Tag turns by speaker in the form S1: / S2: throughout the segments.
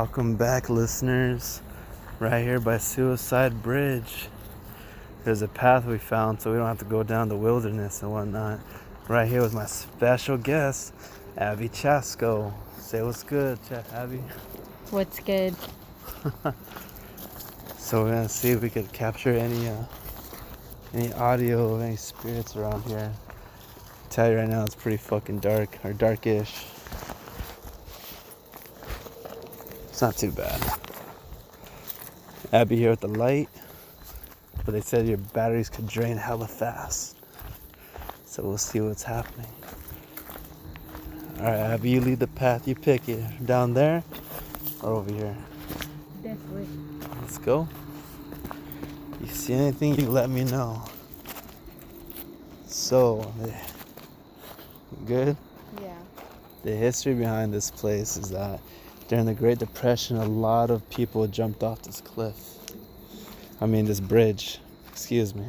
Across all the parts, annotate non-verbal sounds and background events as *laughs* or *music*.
S1: Welcome back, listeners. Right here by Suicide Bridge. There's a path we found so we don't have to go down the wilderness and whatnot. Right here with my special guest, Abby Chasco. Say what's good, Ch- Abby.
S2: What's good? *laughs*
S1: So we're gonna see if we could capture any uh, any audio of any spirits around here. tell you right now, it's pretty fucking dark or darkish. It's not too bad. Abby here with the light, but they said your batteries could drain hella fast. So we'll see what's happening. All right, Abby, you lead the path. You pick it. Down there or over here.
S2: This way.
S1: Let's go. You see anything, you let me know. So, eh, good.
S2: Yeah.
S1: The history behind this place is that during the Great Depression, a lot of people jumped off this cliff. I mean, this bridge. Excuse me.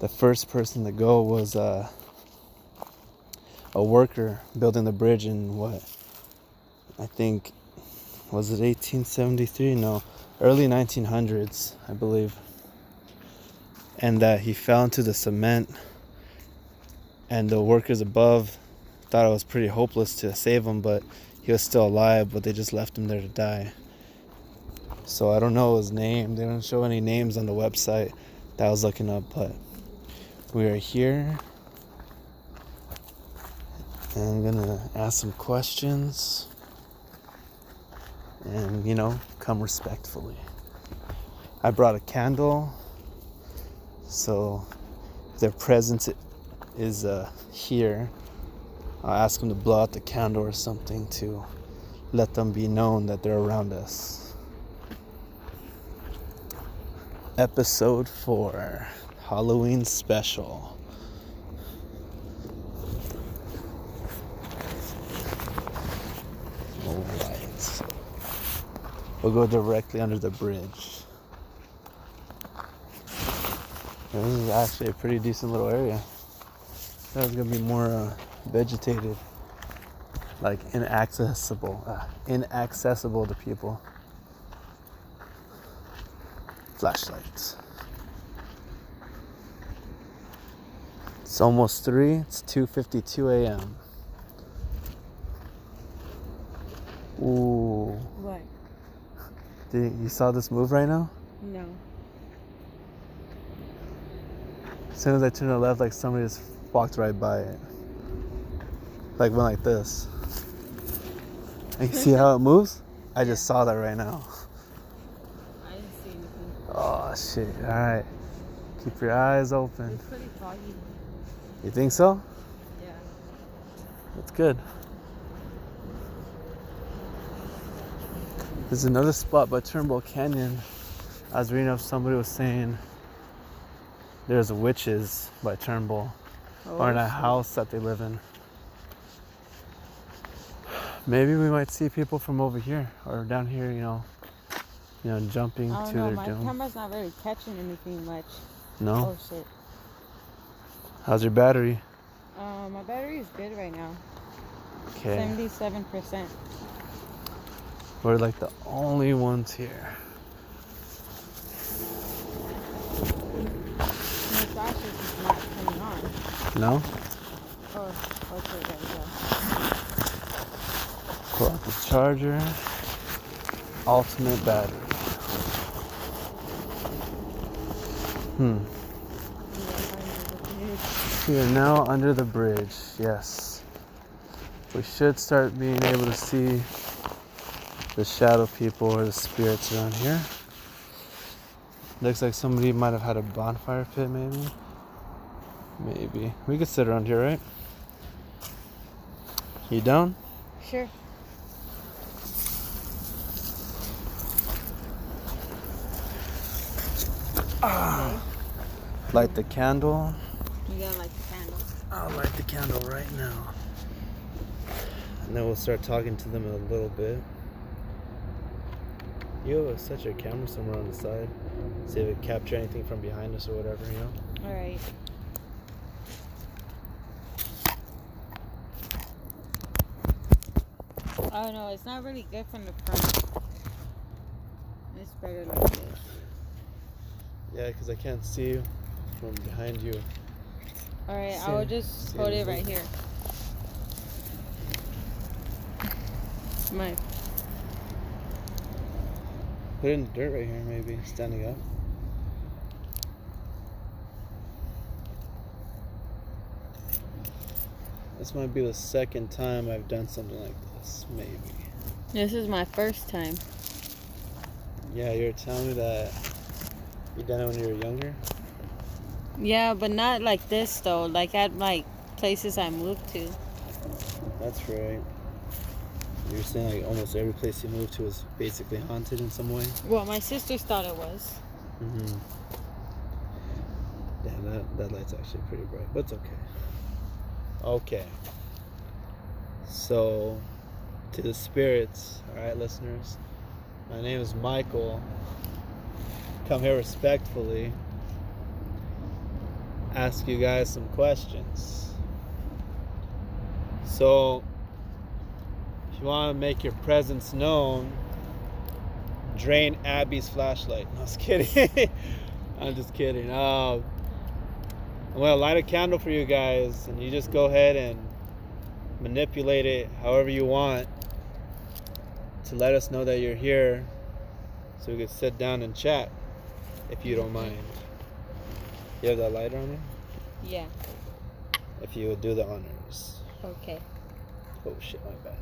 S1: The first person to go was uh, a worker building the bridge in what? I think, was it 1873? No, early 1900s, I believe. And that he fell into the cement, and the workers above thought it was pretty hopeless to save him, but he was still alive, but they just left him there to die. So I don't know his name. They don't show any names on the website that I was looking up, but we are here. And I'm gonna ask some questions and, you know, come respectfully. I brought a candle, so their presence is uh, here. I'll ask them to blow out the candle or something to let them be known that they're around us. Episode 4 Halloween Special. Alright. We'll go directly under the bridge. This is actually a pretty decent little area. Was gonna be more uh, vegetated, like inaccessible, uh, inaccessible to people. Flashlights. It's almost three. It's two fifty-two a.m. Ooh,
S2: What?
S1: did you saw this move right now?
S2: No.
S1: As soon as I turned to the left, like somebody just walked right by it. Like went like this. And you see how it moves? I just saw that right now.
S2: I didn't see anything.
S1: Oh shit. Alright. Keep your eyes open.
S2: It's pretty foggy.
S1: You think so?
S2: Yeah.
S1: That's good. There's another spot by Turnbull Canyon. I was reading up somebody was saying there's witches by Turnbull. or in a
S2: oh,
S1: house that they live in. Maybe we might see people from over here or down here, you know, you know, jumping
S2: I
S1: to
S2: don't know.
S1: their
S2: My camera's not really catching anything much.
S1: No.
S2: Oh shit.
S1: How's your battery?
S2: Uh, my battery is good right now.
S1: Okay.
S2: Seventy-seven percent.
S1: We're like the only ones here.
S2: My flash is not coming on.
S1: No?
S2: Oh, okay, there we go.
S1: Charger. Ultimate battery. Hmm. We are now under the bridge. Yes. We should start being able to see the shadow people or the spirits around here. Looks like somebody might have had a bonfire pit, maybe. Maybe. We could sit around here, right? You down?
S2: Sure. Ah.
S1: Light the candle.
S2: You gotta light the candle.
S1: I'll light the candle right now. And then we'll start talking to them a little bit. You have set your camera somewhere on the side. See if it capture anything from behind us or whatever, you know?
S2: All right. Oh no, it's not really good from the front. It's better like this.
S1: Yeah, because I can't see you from behind you.
S2: All right, I will just hold it right here. My
S1: Put it in the dirt right here, maybe standing up. This might be the second time I've done something like this, maybe.
S2: this is my first time.
S1: Yeah, you're telling me that you done it when you were younger.
S2: Yeah, but not like this though. Like at like places I moved to.
S1: That's right. You're saying like almost every place you moved to was basically haunted in some way.
S2: Well, my sisters thought it was.
S1: Mm-hmm. Damn, that, that light's actually pretty bright, but it's okay. Okay. So, to the spirits, alright, listeners. My name is Michael. Come here respectfully. Ask you guys some questions. So, if you want to make your presence known, drain Abby's flashlight. No, I was kidding. *laughs* I'm just kidding. Um, I'm gonna light a candle for you guys, and you just go ahead and manipulate it however you want to let us know that you're here, so we could sit down and chat, if you don't mind. You have that lighter on you?
S2: Yeah.
S1: If you would do the honors.
S2: Okay.
S1: Oh shit, my bad.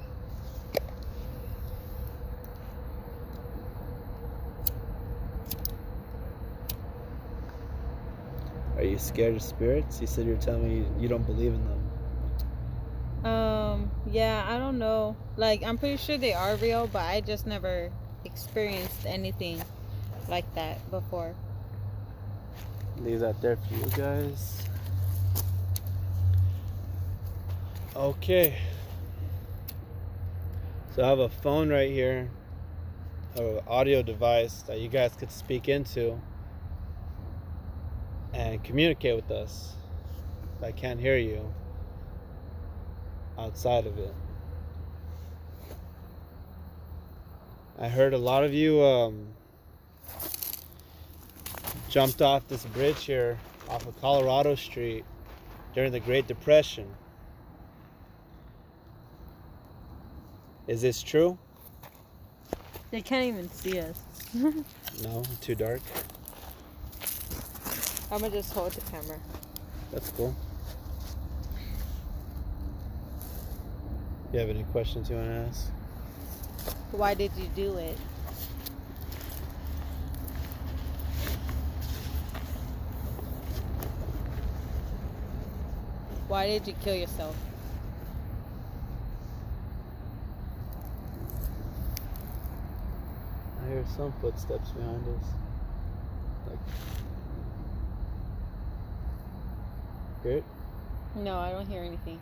S1: Are you scared of spirits? You said you're telling me you don't believe in them.
S2: Um. Yeah. I don't know. Like I'm pretty sure they are real, but I just never experienced anything like that before.
S1: Leave that there for you guys. Okay. So I have a phone right here, an audio device that you guys could speak into and communicate with us. I can't hear you outside of it. I heard a lot of you um, jumped off this bridge here off of Colorado Street during the Great Depression. Is this true?
S2: They can't even see us. *laughs*
S1: No, too dark.
S2: I'm gonna just hold the camera.
S1: That's cool. You have any questions you want to ask?
S2: Why did you do it? Why did you kill yourself?
S1: I hear some footsteps behind us. Like, hear it?
S2: No, I don't hear anything.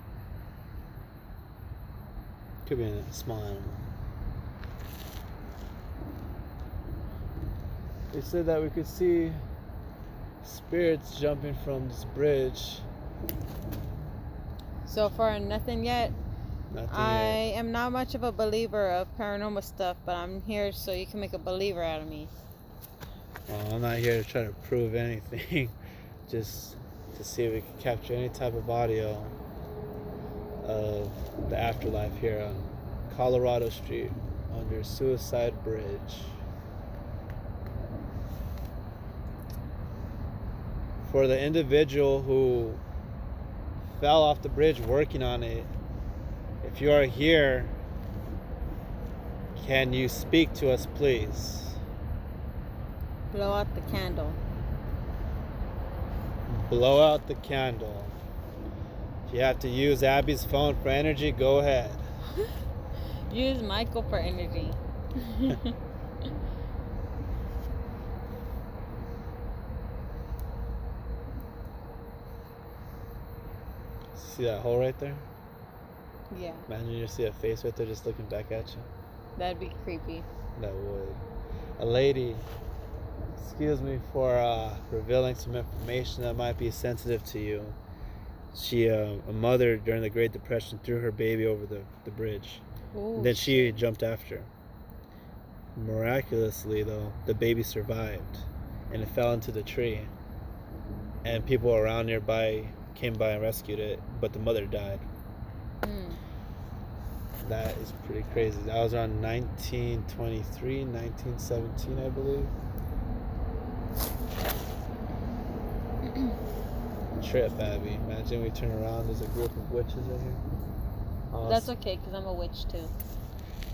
S1: Could be a small animal. They said that we could see spirits jumping from this bridge.
S2: So far, nothing yet.
S1: Nothing
S2: I
S1: yet.
S2: am not much of a believer of paranormal stuff, but I'm here so you can make a believer out of me.
S1: Well, I'm not here to try to prove anything. *laughs* Just to see if we can capture any type of audio of the afterlife here on Colorado Street under Suicide Bridge. For the individual who fell off the bridge working on it, if you are here, can you speak to us, please?
S2: Blow out the candle.
S1: blow out the candle. If you have to use Abby's phone for energy, go ahead. *laughs*
S2: Use Michael for energy. *laughs*
S1: See that hole right there?
S2: yeah,
S1: Imagine you see a face right there just looking back at you.
S2: that'd be creepy.
S1: That would. A lady, excuse me for uh, revealing some information that might be sensitive to you. She, uh, a mother during the Great Depression, threw her baby over the, the bridge.
S2: Ooh,
S1: then she jumped after. Miraculously, though, the baby survived, and it fell into the tree. And people around nearby came by and rescued it, but the mother died.
S2: Mm.
S1: That is pretty crazy. That was around 1923, 1917, I believe. *clears throat* Trip, Abby. Imagine we turn around, there's a group of witches right here.
S2: That's okay, because I'm a witch too.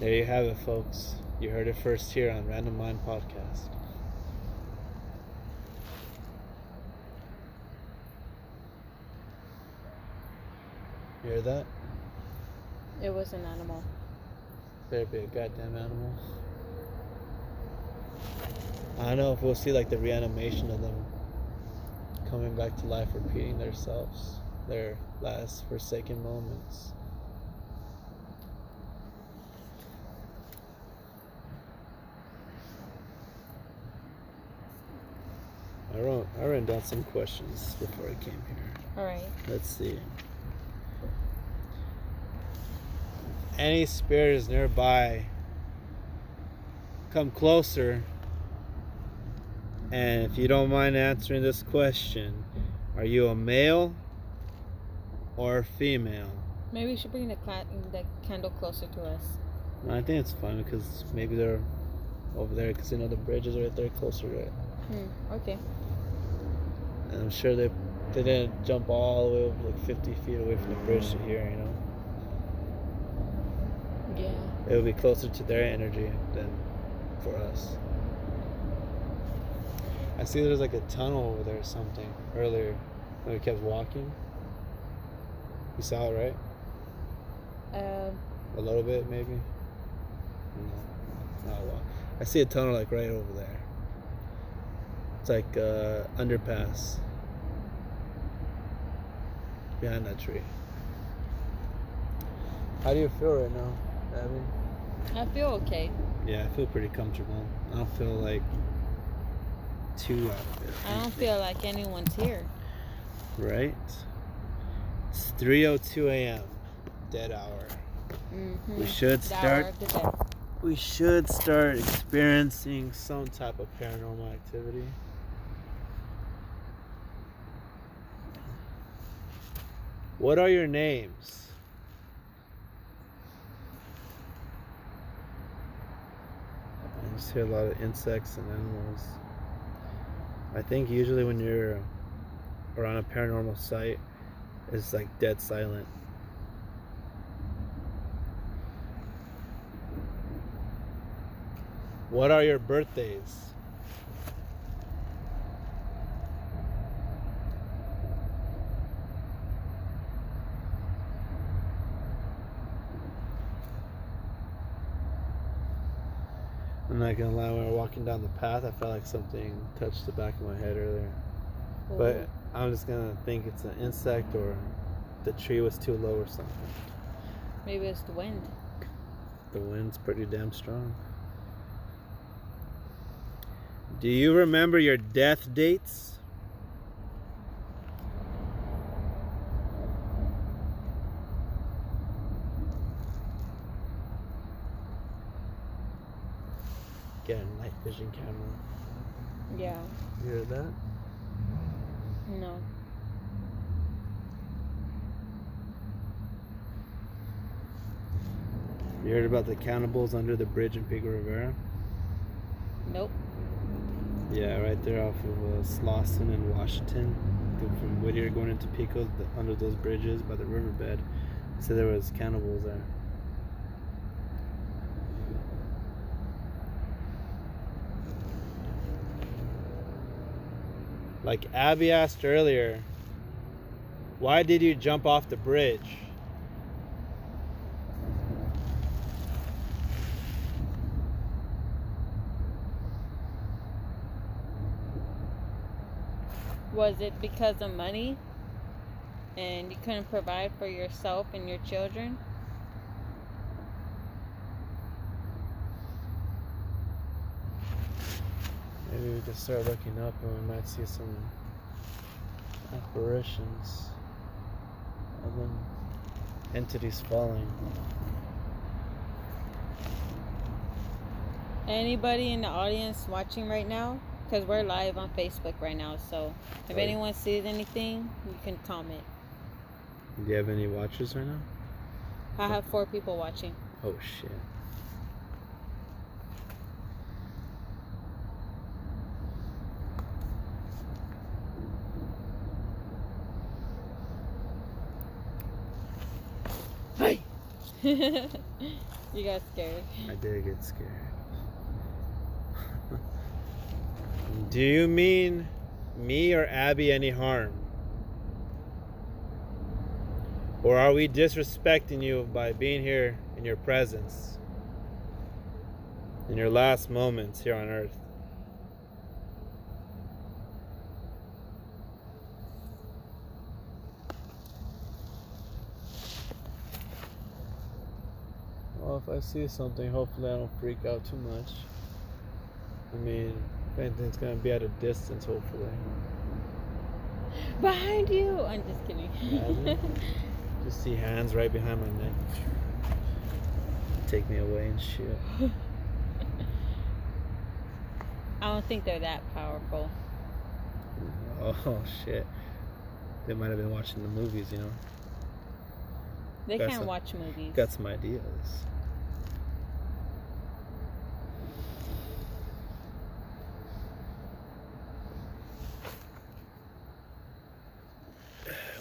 S1: There you have it, folks. You heard it first here on Random Mind Podcast. You hear that?
S2: It was an animal.
S1: Better be a goddamn animal. I don't know if we'll see like the reanimation of them coming back to life, repeating themselves, their last forsaken moments. I wrote I wrote down some questions before I came here.
S2: All right.
S1: Let's see. Any spirit is nearby. Come closer. And if you don't mind answering this question, are you a male or a female?
S2: Maybe we should bring the, cla- the candle closer to us.
S1: I think it's fine because maybe they're over there because you know the bridge is right there closer, right?
S2: Hmm. Okay.
S1: And I'm sure they they didn't jump all the way over like 50 feet away from the bridge to here, you know.
S2: Yeah.
S1: it would be closer to their energy than for us. I see there's like a tunnel over there or something earlier when we kept walking. You saw it, right?
S2: Um.
S1: A little bit, maybe? No. Not a lot. I see a tunnel like right over there. It's like uh, underpass behind that tree. How do you feel right now, Abby?
S2: I feel okay.
S1: Yeah, I feel pretty comfortable. I don't feel like too out of it.
S2: I don't feel like anyone's here.
S1: Right? It's 3:02 a.m. Dead hour.
S2: Mm-hmm.
S1: We should start.
S2: of the day.
S1: We should start experiencing some type of paranormal activity. What are your names? I just hear a lot of insects and animals. I think usually when you're around a paranormal site, it's like dead silent. What are your birthdays? I'm not gonna lie, when we were walking down the path, I felt like something touched the back of my head earlier. But I'm just gonna think it's an insect or the tree was too low or something.
S2: maybe it's the wind.
S1: The wind's pretty damn strong. Do you remember your death dates? Get a night vision camera.
S2: Yeah.
S1: You heard that?
S2: No.
S1: You heard about the cannibals under the bridge in Pico Rivera?
S2: Nope.
S1: Yeah, right there off of uh, Slauson and Washington, from Whittier going into Pico, the, under those bridges by the riverbed. So there was cannibals there. Like Abby asked earlier, why did you jump off the bridge?
S2: Was it because of money? And you couldn't provide for yourself and your children?
S1: Maybe we can start looking up and we might see some apparitions of them entities falling.
S2: Anybody in the audience watching right now? Because we're live on Facebook right now. So if
S1: Right.
S2: anyone sees anything, you can comment.
S1: Do you have any watchers right now?
S2: I have four people watching.
S1: Oh shit. Hey! *laughs*
S2: you got scared.
S1: I did get scared. *laughs* Do you mean me or Abby any harm? Or are we disrespecting you by being here in your presence? In your last moments here on earth? If I see something, hopefully I don't freak out too much. I mean, if anything's gonna be at a distance, hopefully.
S2: Behind you! I'm just kidding. *laughs*
S1: Just see hands right behind my neck. Take me away and shit. *laughs*
S2: I don't think they're that powerful.
S1: Oh, *laughs* oh shit. They might have been watching the movies, you know.
S2: They
S1: Got
S2: can't
S1: some-
S2: watch movies.
S1: Got some ideas.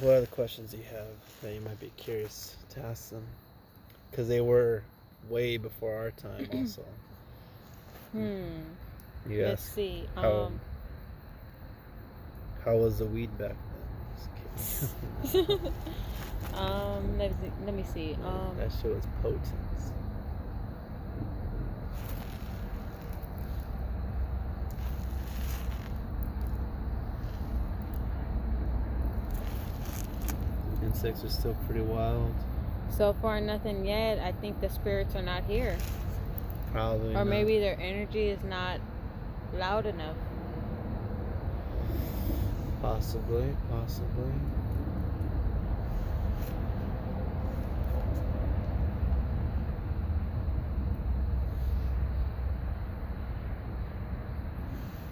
S1: What other questions do you have that you might be curious to ask them? Because they were way before our time, *clears throat* also.
S2: Hmm.
S1: You
S2: Let's see.
S1: how-
S2: Um,
S1: how was the weed back then? *laughs*
S2: Um, let me, let me see. *laughs* Um,
S1: that shit was potent. Insects are still pretty wild.
S2: so far, nothing yet. I think the spirits are not here.
S1: Probably.
S2: Or
S1: not.
S2: maybe their energy is not loud enough.
S1: Possibly, possibly.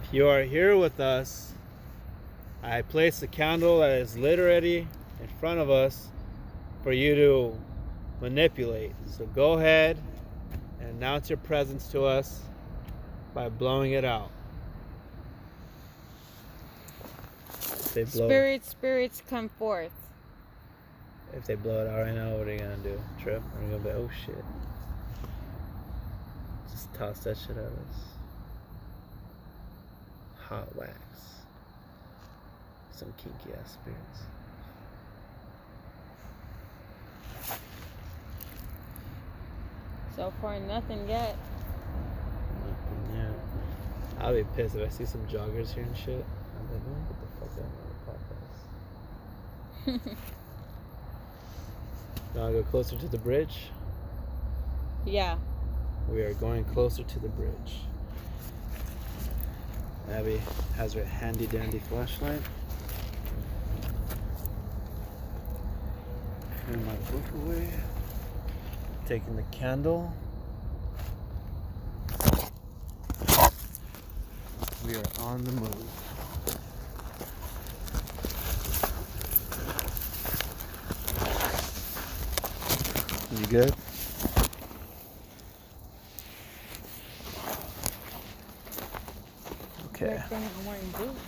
S1: If you are here with us, I place a candle that is lit already in front of us for you to manipulate. So go ahead and announce your presence to us by blowing it out. They blow,
S2: Spirits, spirits come forth.
S1: if they blow it out right now, what are you gonna do? Trip? Are you gonna be oh shit? Just toss that shit at us. Hot wax. Some kinky ass spirits.
S2: So far, nothing yet.
S1: Nothing yet. I'll be pissed if I see some joggers here and shit. I'm like, man, get the fuck out of my podcast. You wanna go closer to the bridge?
S2: yeah.
S1: We are going closer to the bridge. Abby has her handy dandy flashlight. Turn my book away. Taking the candle. We are on the move. You good? Okay.
S2: Good thing I'm wearing boots.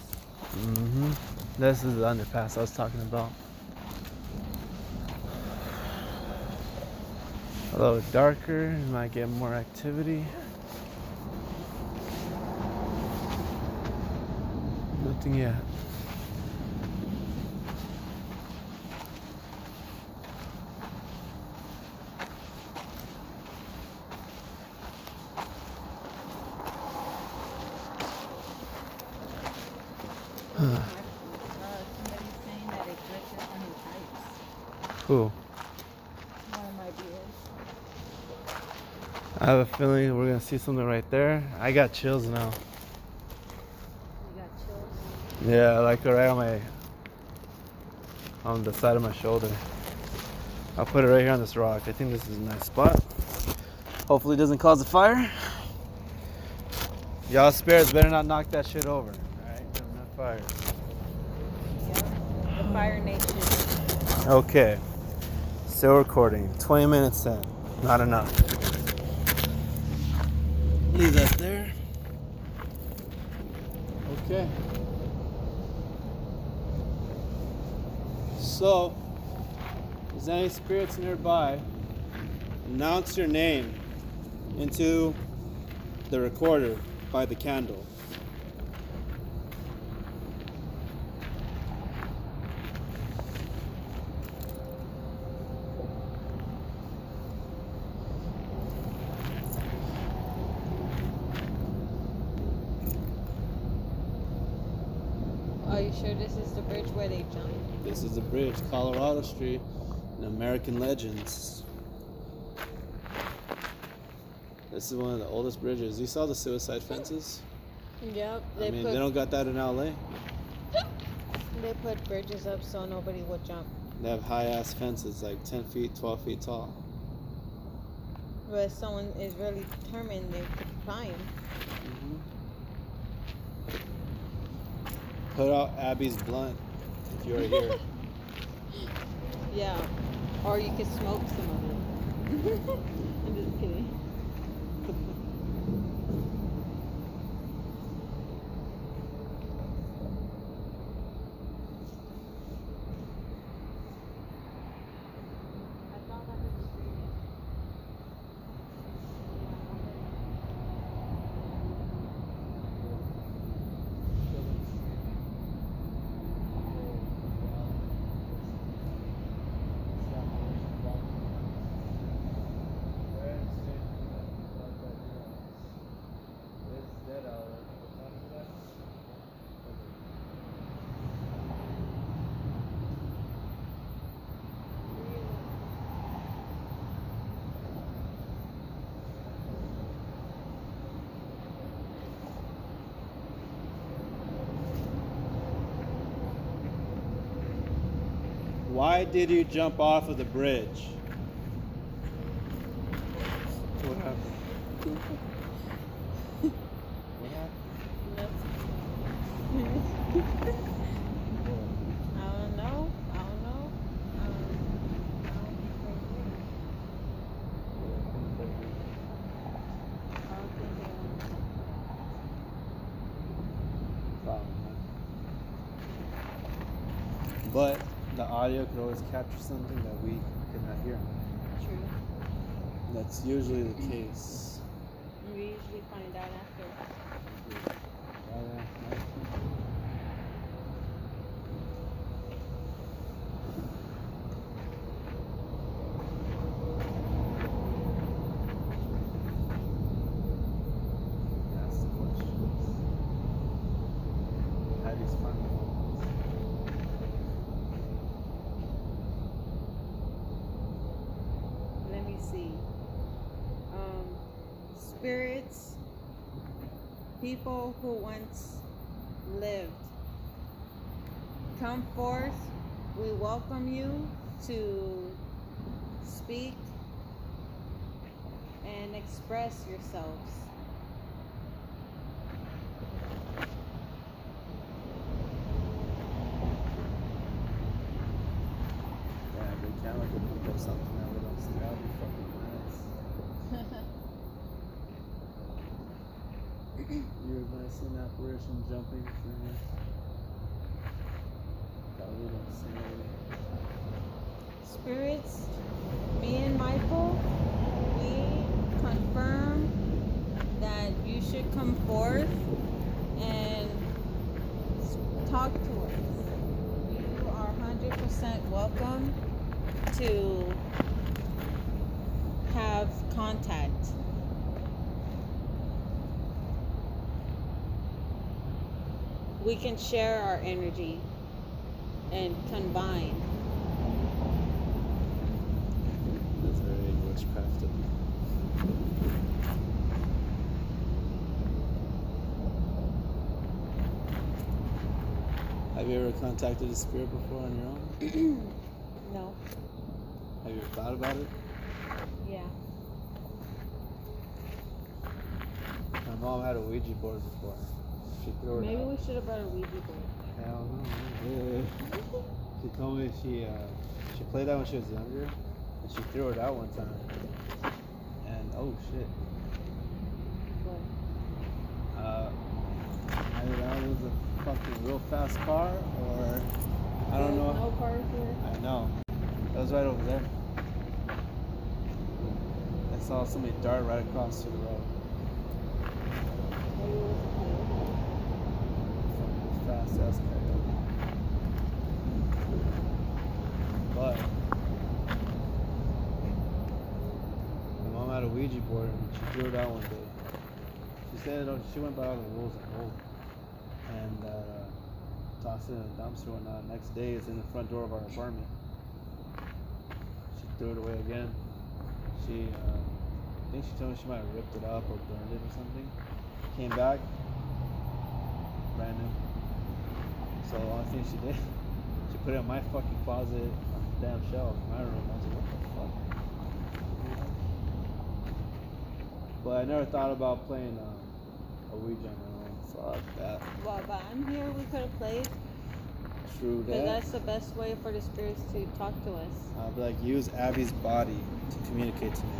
S1: Mm-hmm. This is the underpass I was talking about. A little darker, you might get more activity. Nothing yet.
S2: Uh, somebody's saying that it glitches on his heights.
S1: Cool.
S2: One of my viewers.
S1: I have a feeling we're gonna see something right there. I got chills now.
S2: You got chills.
S1: Yeah, like right on my on the side of my shoulder. I'll put it right here on this rock. I think this is a nice spot. Hopefully it doesn't cause a fire. Y'all spirits better not knock that shit over. Alright? That fire.
S2: Yep. The Fire Nation.
S1: Okay. Still recording. 20 minutes in. Not enough. Leave that there. Okay. So, is there any spirits nearby? Announce your name into the recorder by the candle.
S2: Are you sure this is the bridge where they jump?
S1: This is the bridge, Colorado Street, in American Legends. This is one of the oldest bridges. You saw the suicide fences?
S2: Yep.
S1: I mean,
S2: put
S1: they don't got that in LA. *laughs*
S2: they put bridges up so nobody would jump.
S1: They have high ass fences, like 10 feet, 12 feet tall.
S2: But if someone is really determined, they could climb. Mm-hmm.
S1: Put out Abby's blunt if you're here. *laughs*
S2: Yeah. Or you could smoke some of it. *laughs*
S1: did you jump off of the bridge? What happened? What happened?
S2: I don't know. I don't know. Um, I don't think they- I don't think they want-
S1: But the audio could always capture something that we could not hear.
S2: True.
S1: That's usually the case.
S2: We usually find out after.
S1: Ask the questions. How do you find the moments?
S2: Let me see. Um, spirits, people who once lived, come forth. We welcome you to speak and express yourselves.
S1: Yeah, the camera could pick up something that we don't see. That would be fucking nice. Jumping through don't see it.
S2: Spirits, me and Michael, we confirm that you should come forth and talk to us. You are 100% welcome to have contact. We can share our energy and combine.
S1: That's very witchcraft of. Have you ever contacted a spirit before on your own? *clears throat*
S2: No.
S1: Have you ever thought about it?
S2: Yeah.
S1: I'm mom had a Ouija board before. She threw it
S2: Maybe
S1: out.
S2: we should have brought a Ouija board.
S1: Hell no. She told me she uh, she played that when she was younger, and she threw it out one time. And oh shit. What? Uh, either that was a fucking real fast car, or I don't know.
S2: No cars here.
S1: I know. That was right over there. I saw somebody dart right across to the road.
S2: Maybe it was a
S1: But my mom had a Ouija board and she threw it out one day. She said oh, she went by all the rules and home and uh, tossed it in a dumpster and whatnot. Next day it's in the front door of our apartment. She threw it away again. She, uh, I think she told me she might have ripped it up or burned it or something. Came back, brand new. So the only thing she did, *laughs* she put it in my fucking closet on the damn shelf in my room. I was like, what the fuck? But I never thought about playing uh, a Ouija on my own. Fuck that.
S2: While but I'm here, we could have played.
S1: True that.
S2: that's the best way for the spirits to talk to us.
S1: I'll be like, use Abby's body to communicate to me.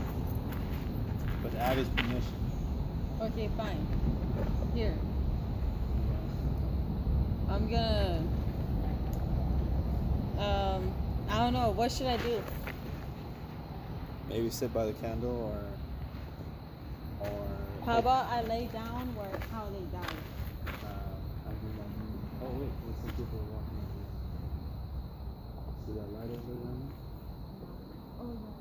S1: With Abby's permission.
S2: Okay, fine. Here. I'm gonna. Um, I don't know. What should I do?
S1: Maybe sit by the candle or. Or.
S2: How about I lay down where how they died?
S1: Uh, I do like. Oh, wait, there's some people walking over here. See that light over there?
S2: Oh yeah.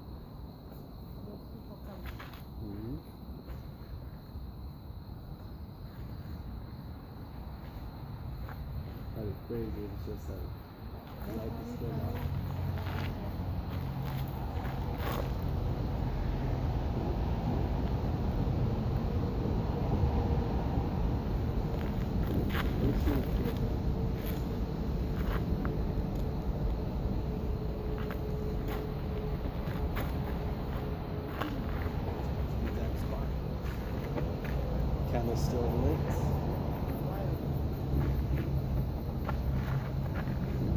S2: Those people come.
S1: Mm-hmm. Is crazy. It's just like light is on. Exact spot. Candle still lit.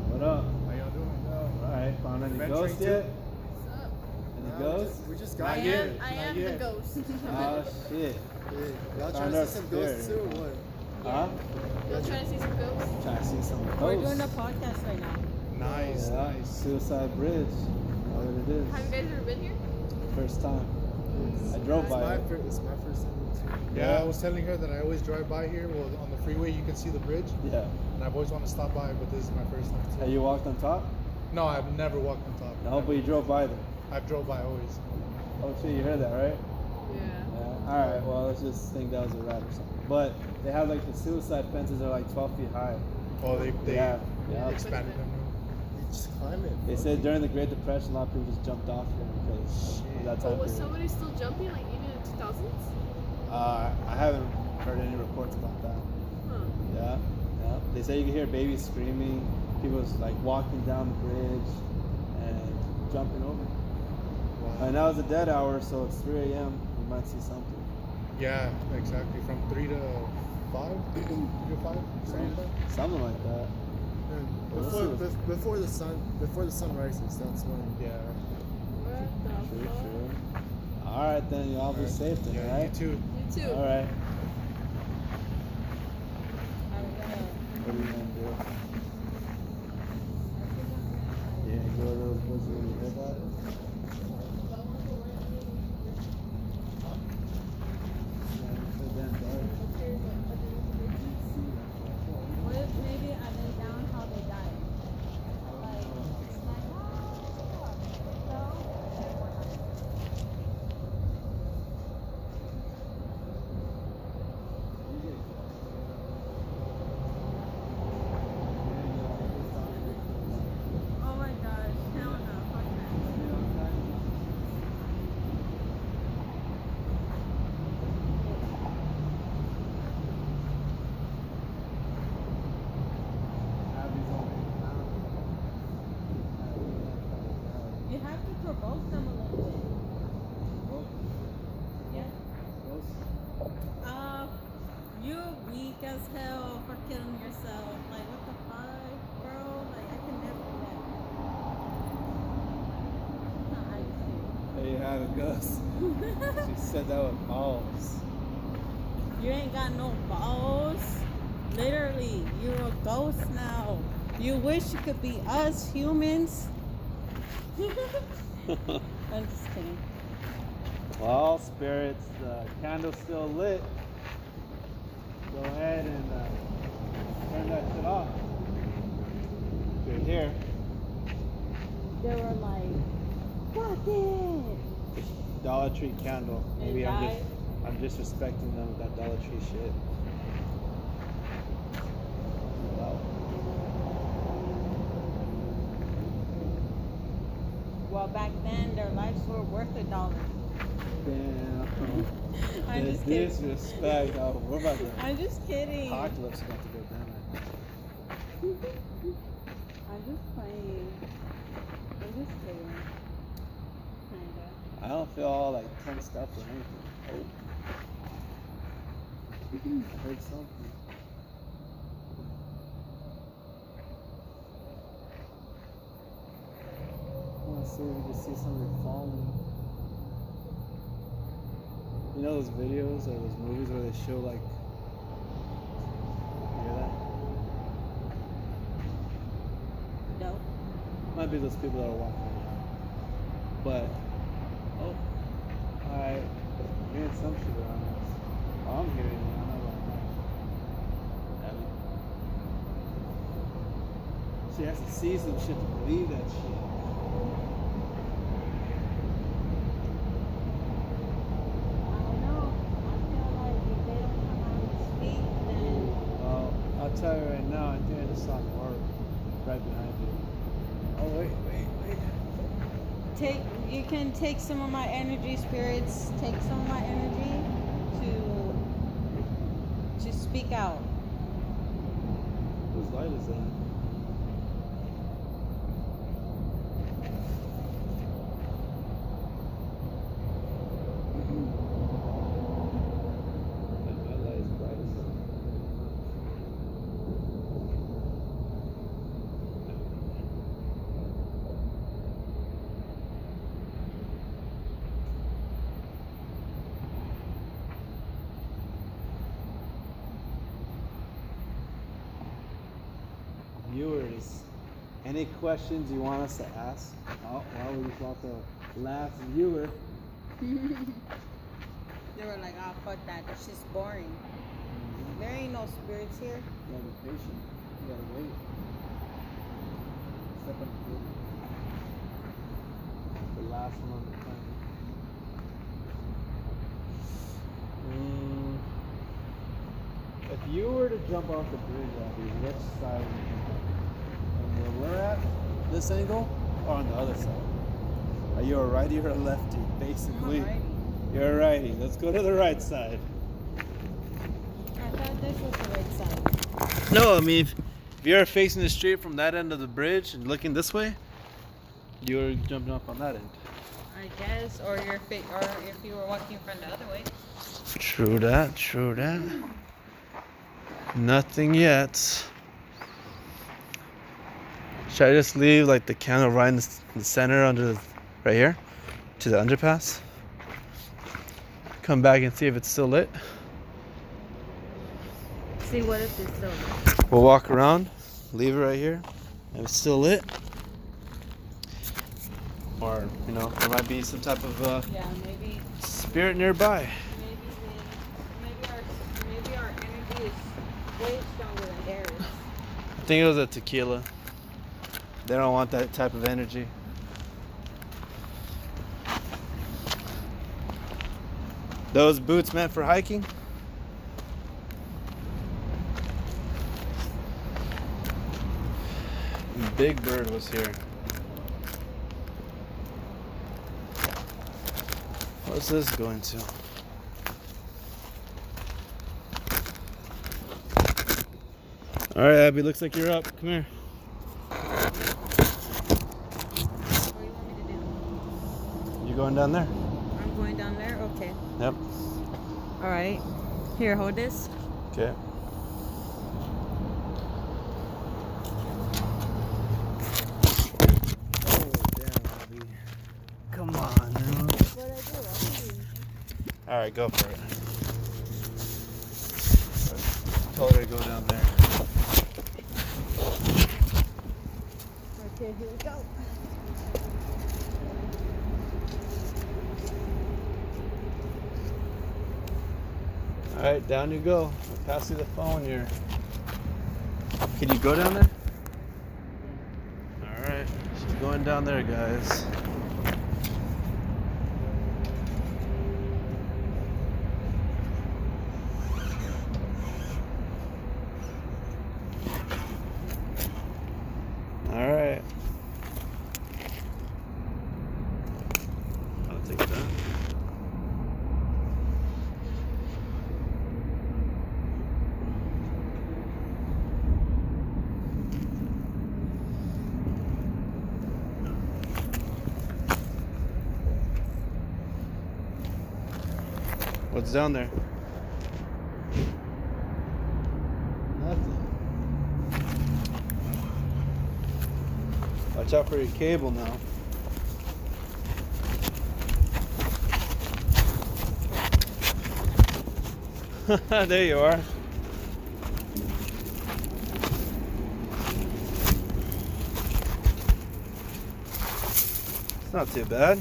S1: What up?
S3: How y'all doing?
S1: Alright, found any
S3: Venturing
S1: ghosts
S3: to-
S1: yet?
S4: What's up?
S1: Any
S3: Nah, we
S1: ghosts?
S3: just- We just
S4: I
S3: got
S4: am,
S3: here.
S4: I
S3: Not
S4: am the
S3: yet.
S4: ghost.
S1: Oh shit.
S3: Yeah. Y'all trying to see some ghosts too or what?
S1: Huh?
S4: Y'all trying to see some ghosts?
S1: Trying to see some ghosts.
S2: We're doing a podcast right now.
S3: Nice,
S1: yeah,
S3: nice.
S1: Suicide Bridge. Know what it is.
S4: Have you guys ever been here?
S1: First time. I drove
S3: It's
S1: by
S3: my,
S1: it.
S3: fir- it's my first time too.
S5: Yeah,
S1: Yeah.
S5: I was telling her that I always drive by here. Well, on the freeway, you can see the bridge,
S1: Yeah.
S5: and I've always wanted to stop by, but this is my first time.
S1: Have
S5: Too.
S1: you walked on top?
S5: No, I've never walked on top.
S1: No, but you drove by there.
S5: I've drove by always.
S1: Oh shit, you heard that, right?
S4: Yeah.
S1: Yeah. Alright, well let's just think that was a rat or something. But they have like the suicide fences are like 12 feet high.
S5: Oh, they they
S1: yeah. Yeah.
S5: expanded them.
S3: You just climb it.
S1: They said during the Great Depression, a lot of people just jumped off here because of that
S4: But
S1: time
S4: was
S1: period.
S4: somebody still jumping like even in the 2000s?
S1: Uh, I haven't heard any reports about that.
S4: Huh.
S1: Yeah, yeah. They say you can hear babies screaming, people like walking down the bridge and jumping over.
S5: Wow.
S1: And now it's a dead hour, so it's 3 a.m. We might see something.
S5: Yeah, exactly. From three to five, *clears throat* three to five, something like that.
S1: Something like that.
S3: Yeah. Before,
S1: let's see
S3: bef- before the sun, before the sun rises, that's when.
S5: Yeah.
S4: What the
S1: True, true. All right, then. Y'all be
S5: Alright.
S1: safe then,
S5: Yeah,
S1: all right?
S5: you too.
S4: You too.
S1: All right. What are you gonna do? Yeah, go to those woods where you hear that? Yeah, it's so damn dark.
S2: What if maybe I lay down how they died? Like, like, oh my gosh, hell no, fuck that. You have to provoke them a little bit. Yeah. Uh, as hell for killing yourself. Like, what the fuck, bro? Like, I can never do that. Nah, I
S1: There you Gus. *laughs* she said that with balls.
S2: You ain't got no balls. Literally, you're a ghost now. You wish you could be us humans. *laughs* I'm just kidding.
S1: Well, spirits, the candle's still lit. Go ahead and uh, turn that shit off. You're here.
S2: They were like, fuck it.
S1: Dollar Tree candle. Maybe I'm just I'm disrespecting them with that Dollar Tree shit.
S2: Well, back then, their lives were worth a dollar.
S1: Damn. *laughs*
S2: I'm
S1: the
S2: just kidding.
S1: disrespect. Oh, we're about to.
S2: I'm just kidding.
S1: Apocalypse about to go down. I think. *laughs*
S2: I'm just playing. I'm just kidding. Kinda.
S1: I don't feel all like tensed up or anything. Oh. I heard something. I want to see if we can see something falling. You know those videos or those movies where they show like. You hear that?
S2: No.
S1: Might be those people that are walking around. But, I hearing some shit around us. Oh, I'm hearing it. I know about that. Abby. She has to see some shit to believe that shit.
S2: I don't know. I feel like if they don't come out and speak, then
S1: Well, I'll tell you right now, I think I just saw Mark right behind you. Oh, wait, wait, wait.
S2: take. Can take some of my energy, spirits. Take some of my energy to to speak out.
S1: Whose light is? That my light is bright as hell. Viewers, any questions you want us to ask? Oh, well, we just lost our last viewer. *laughs*
S2: They were like, "Oh fuck that. That's just boring." There ain't no spirits here.
S1: You gotta be patient. You gotta wait. Step on the gate. The last one on the planet. Mm, if you were to jump off the bridge, Abby, which side would you jump on? On where we're at? This angle? Or on the other side? Are you a righty or a lefty? Basically.
S2: Alrighty.
S1: You're a righty. Let's go to the right side.
S2: I thought this was the right side.
S1: No, I mean, if, if you're facing the street from that end of the bridge and looking this way, you're jumping off on that end.
S2: I guess, or your fa- or if you were walking from the other way.
S1: True that, true that. Nothing yet. Should I just leave like the candle right in the, center under the, right here to the underpass? Come back and see if it's still lit.
S2: See what if it's still. Lit.
S1: We'll walk around, leave it right here, and it's still lit. Or, you know, there might be some type of uh,
S2: Yeah, maybe
S1: spirit nearby.
S2: maybe the, maybe our maybe our energy is way stronger than theirs.
S1: I think it was a tequila. They don't want that type of energy. Those boots meant for hiking? Big Bird was here. What's this going to? All right, Abby. Looks like you're up. Come here. going down there.
S2: I'm going down there? Okay.
S1: Yep.
S2: All right. Here, hold this.
S1: Okay. All right, go for it. Tell her to go down. Down you go. I'll pass you the phone here. Can you go down there? All right, she's going down there, guys. All right. I'll take that. What's down there? Nothing. Watch out for your cable now. *laughs* there you are. It's not too bad.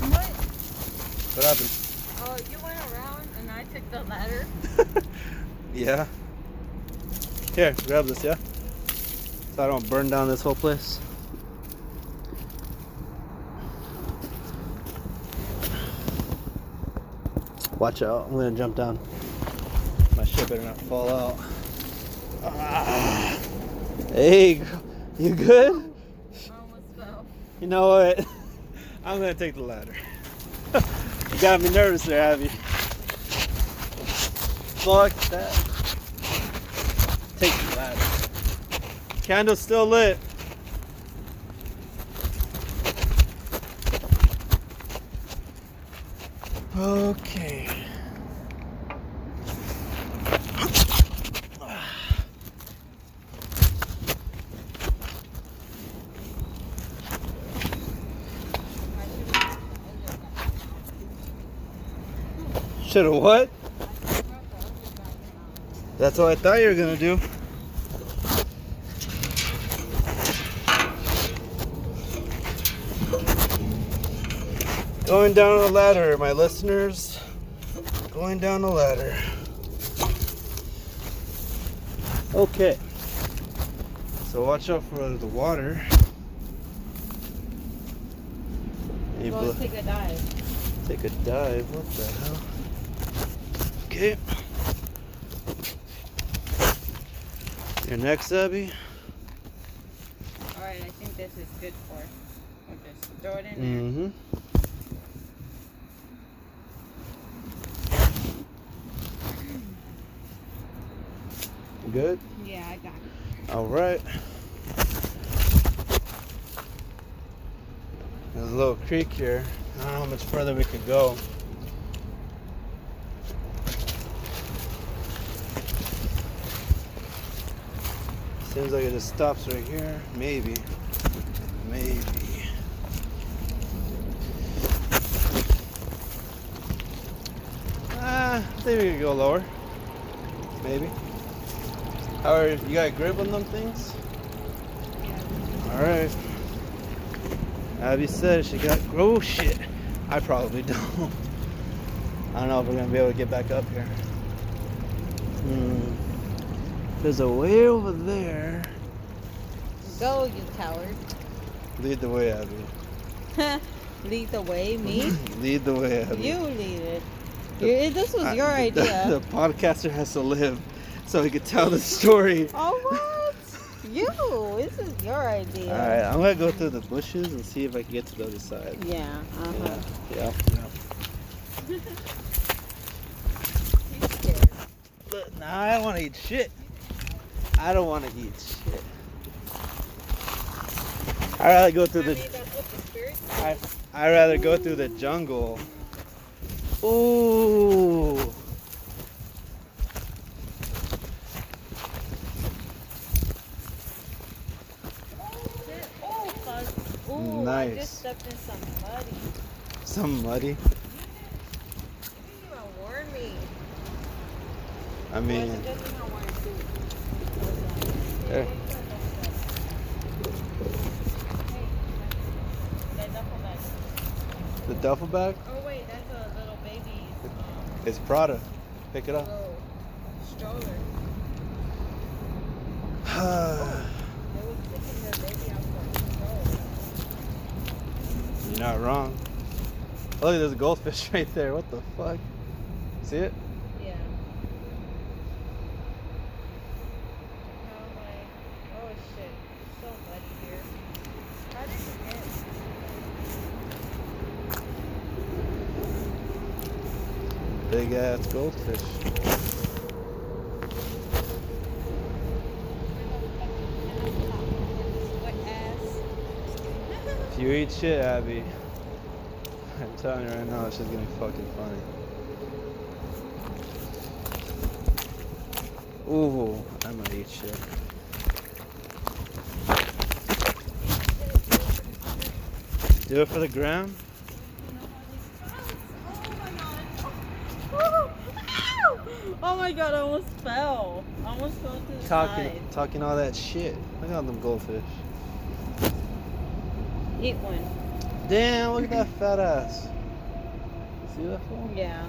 S2: What?
S1: What happened?
S2: Oh, you went around and I took the ladder. *laughs*
S1: Yeah. Here, grab this, yeah? So I don't burn down this whole place. Watch out, I'm gonna jump down. My shit better not fall out. Ah. *sighs* Hey, you good?
S2: Almost fell.
S1: You know what? *laughs* I'm gonna take the ladder. You got me nervous there, Abby. Fuck that. Take the ladder. Candle's still lit. Okay. Should have what? That's what I thought you were gonna do. Going down the ladder, my listeners. Going down the ladder. Okay. So watch out for the water. Any
S2: Go take a dive.
S1: Take a dive. What the hell? Okay. Your next, Abby.
S2: Alright, I think this is good for. We'll just throw it in there.
S1: Mm-hmm. Good.
S2: Yeah, I got it.
S1: All right. There's a little creek here. I don't know how much further we could go. Seems like it just stops right here. Maybe. Maybe. Ah, I think we could go lower. Maybe. How are you got a grip on them things? All right. Abby said she got. Oh shit! I probably don't. I don't know if we're gonna be able to get back up here. Hmm. There's a way over there.
S2: Go, you coward.
S1: Lead the way, Abby. *laughs*
S2: Lead the way, me? *laughs*
S1: Lead the way, Abby.
S2: you lead it. You- this was
S1: I-
S2: your
S1: the-
S2: idea. *laughs*
S1: The, podcaster has to live, so he could tell the story.
S2: Oh, what? You. This is your idea.
S1: All right, I'm gonna go through the bushes and see if I can get to the other side.
S2: Yeah. Uh huh.
S1: Yeah. Yeah.
S2: He's scared.
S1: Look, nah, I don't want to eat shit. I don't want to eat shit. I'd rather go through the.
S2: mean, that's what the spirit
S1: I I'd rather go through the jungle. Ooh.
S2: Oh. Ooh,
S1: Nice.
S2: I just stepped in some muddy.
S1: Some muddy.
S2: You didn't even warn me.
S1: I mean,
S2: it's a good thing I wearing suit.
S1: There.
S2: That duffel bag.
S1: the duffel bag
S2: Oh wait, that's a little baby um,
S1: is Prada. Pick it up.
S2: stroller. They was *sighs* picking the baby out for stroller.
S1: You're not wrong. Oh, look, there's a goldfish *laughs* right there. What the fuck? See it?
S2: Yeah. I'm like, oh shit, it's so muddy here. How did it get?
S1: Big ass goldfish. If you eat shit, Abby, *laughs* I'm telling you right now, it's just gonna be fucking funny. Ooh, I'm gonna eat shit. Do it for the gram?
S2: Oh my god, I almost fell. I almost fell to the
S1: Talking,
S2: side.
S1: talking all that shit. Look at them goldfish.
S2: Eat one.
S1: Damn, look at that fat ass. See that fool?
S2: Yeah.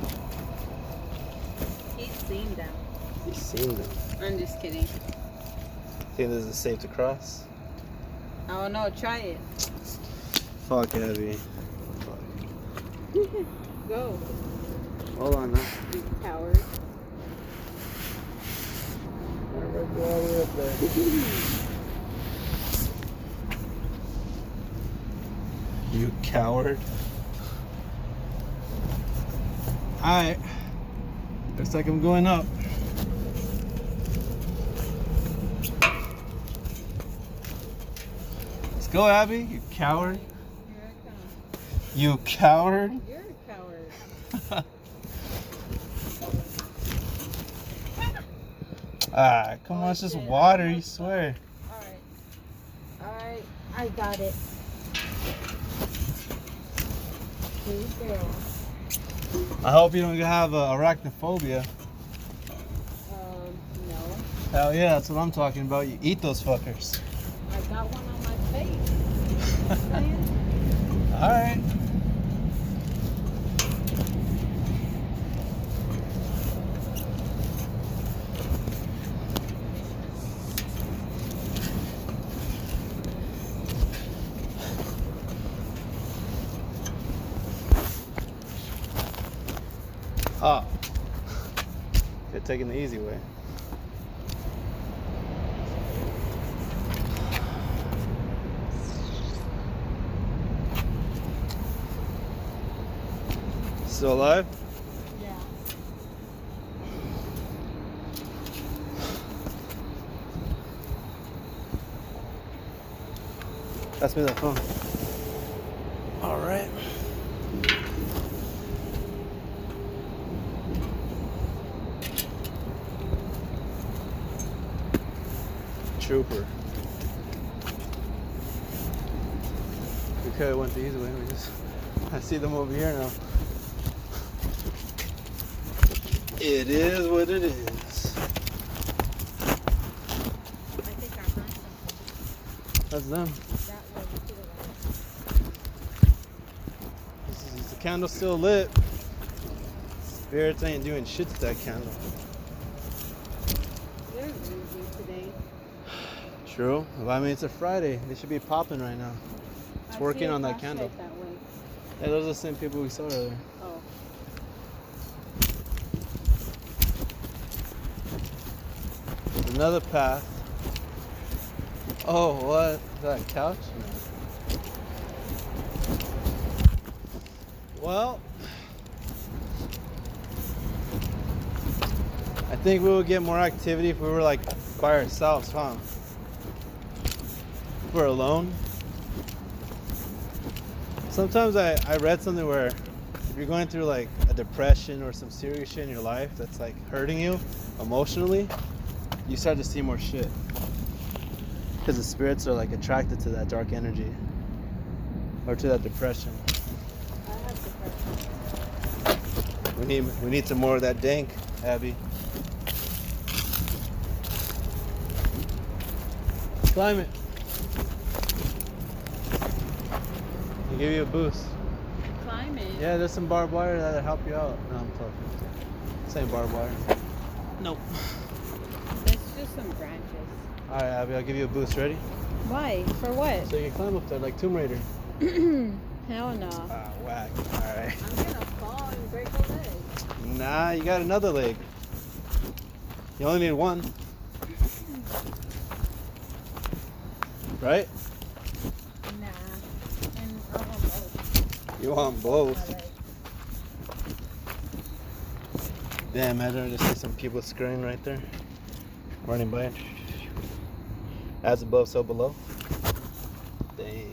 S2: He's seen them.
S1: He's seen them.
S2: I'm just kidding.
S1: Think this is safe to cross?
S2: I don't know. Try it.
S1: Fuck Abby. Fuck. *laughs*
S2: Go.
S1: Hold on now.
S2: You coward.
S1: Alright, go all the way up there. You coward. Alright. Looks like I'm going up. Let's go, Abby. You coward.
S2: Here I come.
S1: You coward.
S2: You're a coward.
S1: Ah, come on, it's just water, you swear.
S2: Alright. Alright. I got it.
S1: I hope you don't have uh, arachnophobia.
S2: Um, no.
S1: Hell yeah, that's what I'm talking about. You eat those fuckers.
S2: I got one on my face. *laughs*
S1: Alright. Ah. You're taking the easy way. Still alive?
S2: Yeah.
S1: Pass me that phone. All right. Trooper. We could have went the easy way. We just, I see them over here now. It is what it is.
S2: I think I.
S1: That's them.
S2: That way to the right.
S1: This is, is the candle still lit? Spirits ain't doing shit to that candle.
S2: They're busy today.
S1: True. Well, I mean, it's a Friday. They should be popping right now. It's
S2: I
S1: working on that candle.
S2: That way.
S1: Yeah, those are the same people we saw earlier.
S2: Oh.
S1: There's another path. Oh, what? Is that couch? Well, I think we would get more activity if we were like by ourselves, huh? If we're alone. Sometimes I, I read something where if you're going through like a depression or some serious shit in your life that's like hurting you emotionally, you start to see more shit. Because the spirits are like attracted to that dark energy. or to that depression. We need we need some more of that dank, Abby. Climb it. I'll give you a boost.
S2: Climb it.
S1: Yeah, there's some barbed wire that'll help you out. No, I'm talking. Same barbed wire. Nope.
S2: It's just some branches.
S1: All right, Abby, I'll give you a boost. Ready?
S2: Why? For what?
S1: So you can climb up there like Tomb Raider. *clears throat*
S2: Hell no.
S1: Ah, whack. All right.
S4: I'm gonna fall and break a leg.
S1: Nah, you got another leg. You only need one. Right?
S2: Nah. And I want both.
S1: You want both. Damn, I just see some people scurrying right there. Running by. As above, so below. Damn.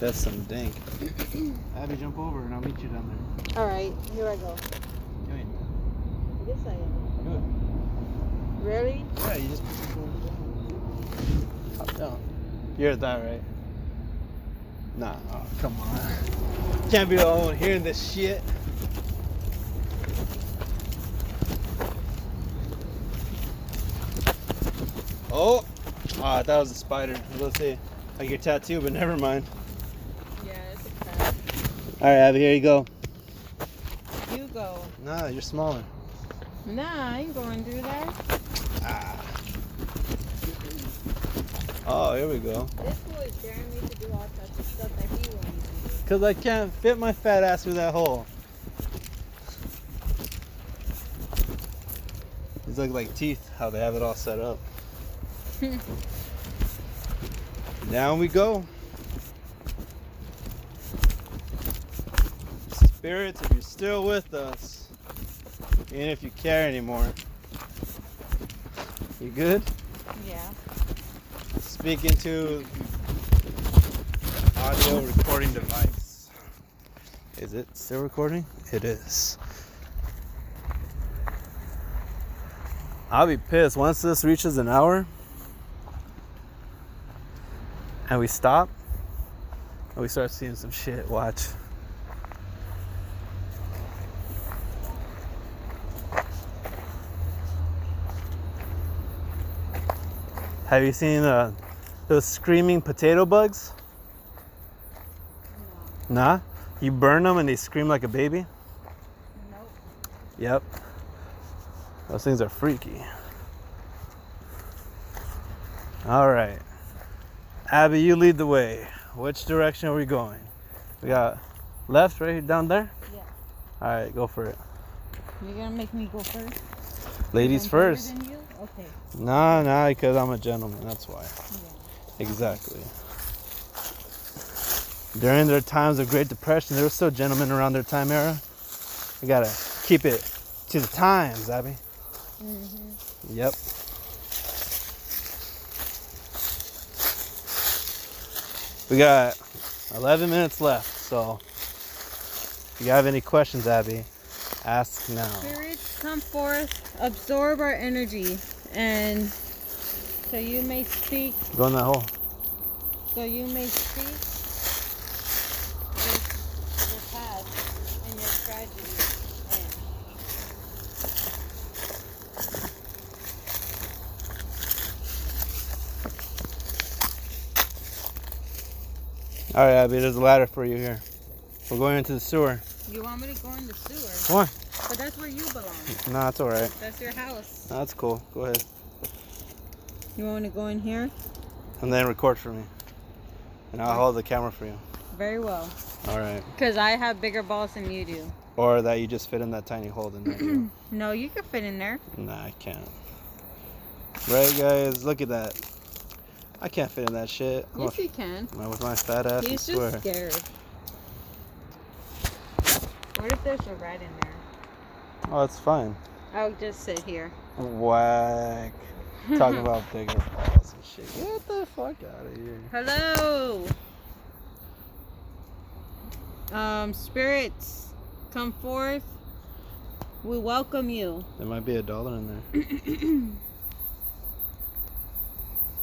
S1: That's some dank. *clears throat* Abby, jump over and I'll meet you down there.
S2: All right, here I go.
S1: You ain't
S2: Yes, I am.
S1: it.
S2: Really?
S1: Yeah, you just Hop down. You're that right? Nah, oh, come on. Can't be the only one hearing this shit. Oh, ah, that was a spider. I was gonna say like your tattoo, but never mind.
S4: Yeah, it's a crab.
S1: All right, Abby, here you go.
S2: You go.
S1: Nah, you're smaller.
S2: Nah, I ain't going through that.
S1: Oh, here we go.
S2: This daring to do all types of stuff that he won't do.
S1: Cause I can't fit my fat ass through that hole. These look like teeth, how they have it all set up. *laughs* Down we go. Spirits, if you're still with us, even if you care anymore, you good?
S2: Yeah.
S1: Speaking to audio recording device. Is it still recording? It is. I'll be pissed once this reaches an hour and we stop and we start seeing some shit. Watch. Have you seen uh, those screaming potato bugs? Nah? You burn them and they scream like a baby?
S2: Nope.
S1: Yep. Those things are freaky. All right. Abby, you lead the way. Which direction are we going? We got left right here down there?
S2: Yeah.
S1: All right, go for it.
S2: You're gonna make me go first?
S1: Ladies first.
S2: Okay.
S1: Nah, nah, because I'm a gentleman. That's why. Exactly. During their times of Great Depression, there were still gentlemen around their time era. We gotta keep it to the times, Abby.
S2: Mm-hmm.
S1: Yep. We got 11 minutes left, so if you have any questions, Abby, ask now.
S2: Spirits come forth, absorb our energy, and so you may speak,
S1: Go in that hole.
S2: so you may speak your, your past and your tragedy.
S1: All right, Abby, there's a ladder for you here. We're going into the sewer.
S2: you want me to go in the sewer?
S1: Come on.
S2: But that's where you belong.
S1: Nah, it's all right.
S2: That's your house.
S1: Nah, That's cool. Go ahead.
S2: You want me to go in here?
S1: And then record for me. And I'll hold the camera for you.
S2: Very well.
S1: All right.
S2: Because I have bigger balls than you do.
S1: Or that you just fit in that tiny hole in there. *clears throat*
S2: No, you can fit in there.
S1: nah, I can't. Right, guys? Look at that. I can't fit in that shit. I'm
S2: Yes, you can.
S1: with my fat ass, I
S2: He's
S1: swear.
S2: just scared. What if there's a rat in there?
S1: Oh, it's fine.
S2: I'll just sit here.
S1: Whack. Talking about bigger balls and shit. Get the fuck out of here.
S2: Hello. Um, spirits, come forth. We welcome you.
S1: There might be a dollar in there. *clears throat*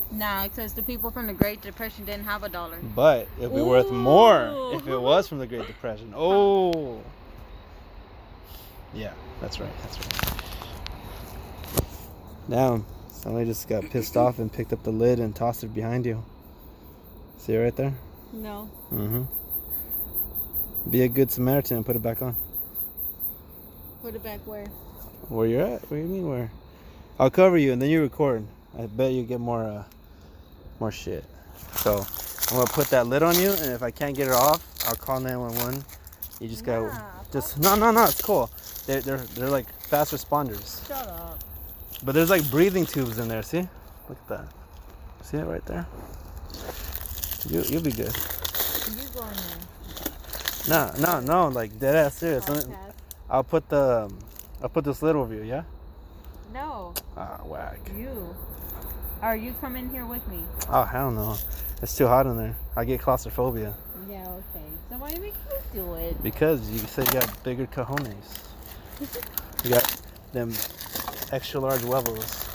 S2: Nah, because the people from the Great Depression didn't have a dollar.
S1: But it'd be worth more if it was from the Great Depression. *laughs* Oh. Yeah, that's right. That's right. Somebody just got pissed off and picked up the lid and tossed it behind you. See it right there?
S2: No.
S1: Mm-hmm. Be a good Samaritan and put it back on.
S2: Put it back where?
S1: Where you're at? What do you mean where? I'll cover you and then you record. I bet you get more uh more shit. So I'm gonna put that lid on you and if I can't get it off, I'll call 911. You just gotta just no no no it's cool. They're they're they're like fast responders.
S2: Shut up.
S1: But there's like breathing tubes in there, see? Look at that. See it right there? You you'll be good.
S2: You go in there.
S1: No, no, no, like dead ass serious.
S2: Podcast.
S1: I'll put the um, I'll put this lid over you, yeah?
S2: No,
S1: Ah, whack.
S2: you. Are you coming here with me.
S1: Oh hell no. It's too hot in there. I get claustrophobia.
S2: Yeah, okay. So why do we keep do it?
S1: Because you said you got bigger cojones. *laughs* You got them extra large huevos.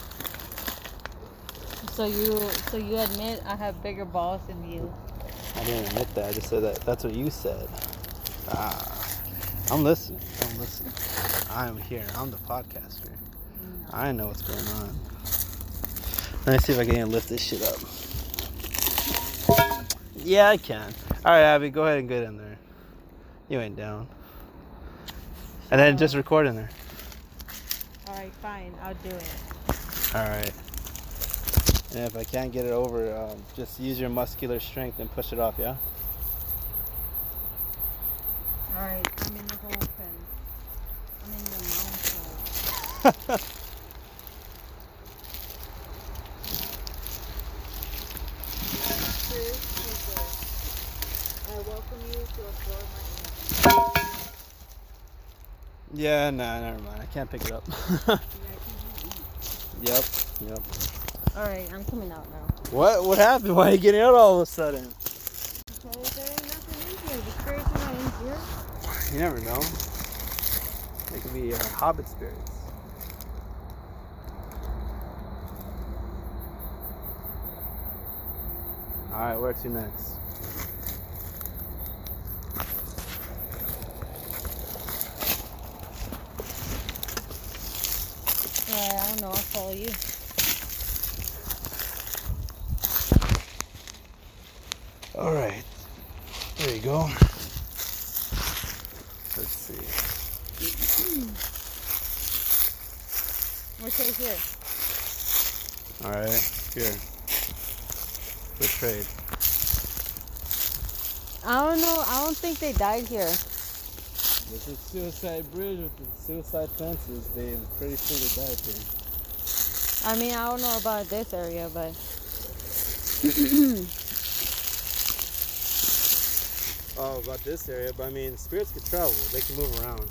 S2: So you so you admit I have bigger balls than you.
S1: I didn't admit that. I just said that. That's what you said. Ah, I'm listening. I'm listening. I'm here. I'm the podcaster. I know what's going on. Let me see if I can lift this shit up. Yeah, I can. All right, Abby, go ahead and get in there. You ain't down. And then just record in there.
S2: Alright, fine, I'll do it.
S1: All right. And if I can't get it over, um, just use your muscular strength and push it off. Yeah.
S2: Alright, I'm in the hole pen. I'm in the mouth hole. *laughs* I welcome you to absorb my energy.
S1: Yeah, nah, never mind. I can't pick it up. *laughs* yep, yep.
S2: Alright, I'm coming out now.
S1: What? What happened? Why are you getting out all of a sudden?
S2: Because there ain't nothing in here. The spirits are not in here.
S1: You never know. They could be uh, hobbit spirits. All right, where to next?
S2: Alright, I don't know. I'll follow you.
S1: All right, there you go. Let's see.
S2: We're right here.
S1: All right, here. For trade.
S2: I don't know. I don't think they died here.
S1: With the suicide bridge with the suicide fences, they pretty sure they died here.
S2: I mean, I don't know about this area, but *clears throat*
S1: Oh, about this area, but I mean, spirits can travel. They can move around.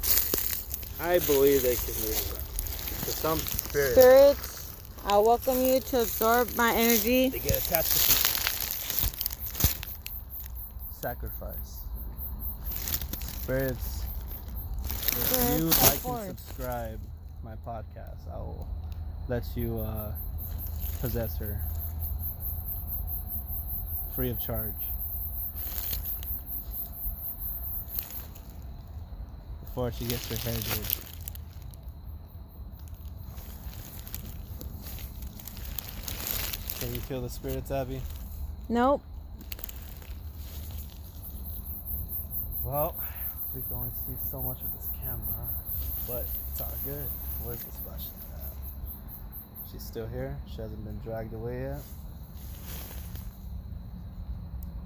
S1: I believe they can move around. For some spirits,
S2: spirits, I welcome you to absorb my energy.
S1: they get attached to people. Sacrifice. Spirits, if you like and subscribe my podcast, I will let you uh, possess her free of charge. Before she gets her hair did. Can you feel the spirits, Abby?
S2: Nope.
S1: Well, we can only see so much of this camera, but it's all good. Where's this flashlight at? She's still here. She hasn't been dragged away yet.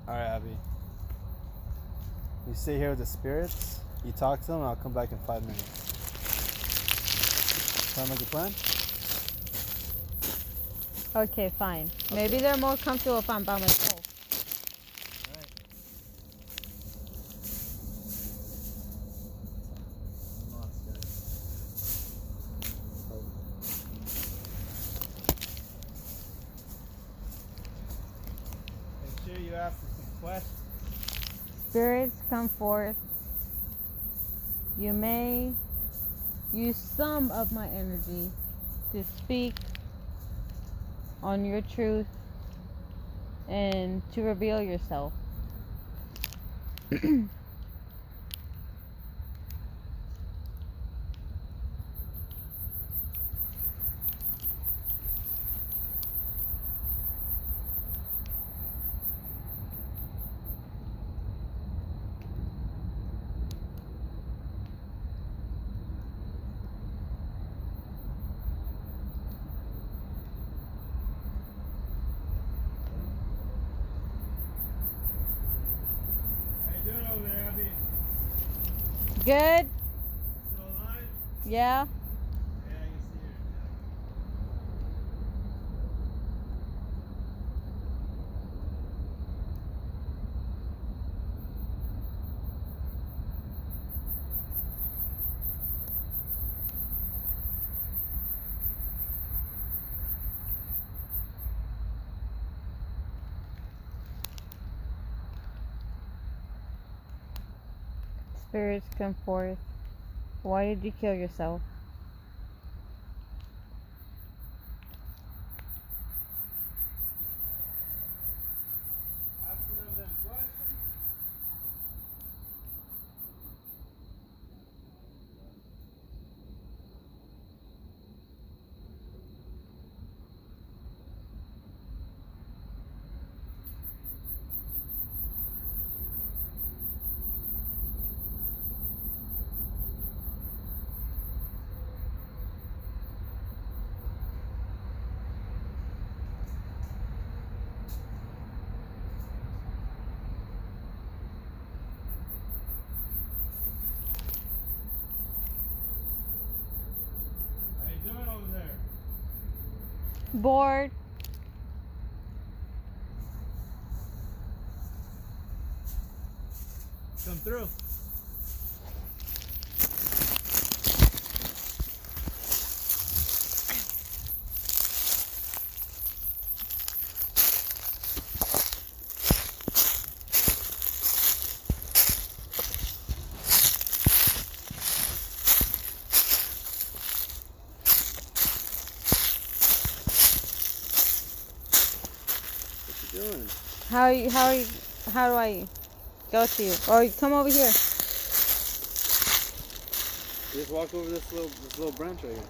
S1: All right, Abby. You stay here with the spirits. You talk to them. I'll come back in five minutes. Sound like a plan?
S2: Okay, fine. Maybe they're more comfortable if I'm by myself.
S1: Alright. Lost, guys. Oh. Make sure you ask them some questions.
S2: Spirits come forth. You may use some of my energy to speak on your truth and to reveal yourself. *clears throat*
S1: How you doing over there, Abby?
S2: Good?
S1: Still alive?
S2: Yeah?
S1: Yeah, I can see her.
S2: Spirits come forth. Why did you kill yourself?
S1: Asking them them questions. How you doing over there?
S2: Bored.
S1: Come through. What you doing?
S2: How you how you how do I go to you? Or you come over here.
S1: Just walk over this little this little branch right here.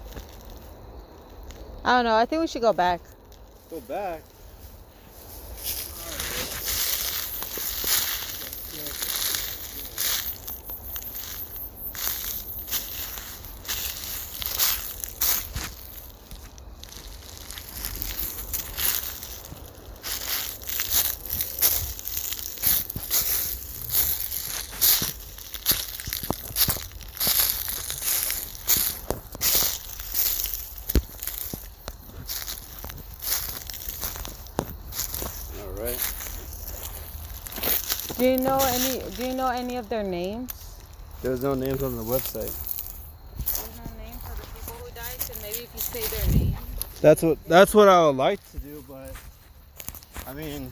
S2: I don't know. I think we should go back.
S1: Go back. All right.
S2: Do you know any do you know any of their names?
S1: There's no names on the website.
S2: There's no name for the people who died, so maybe if you say their name.
S1: That's what that's what I would like to do, but I mean,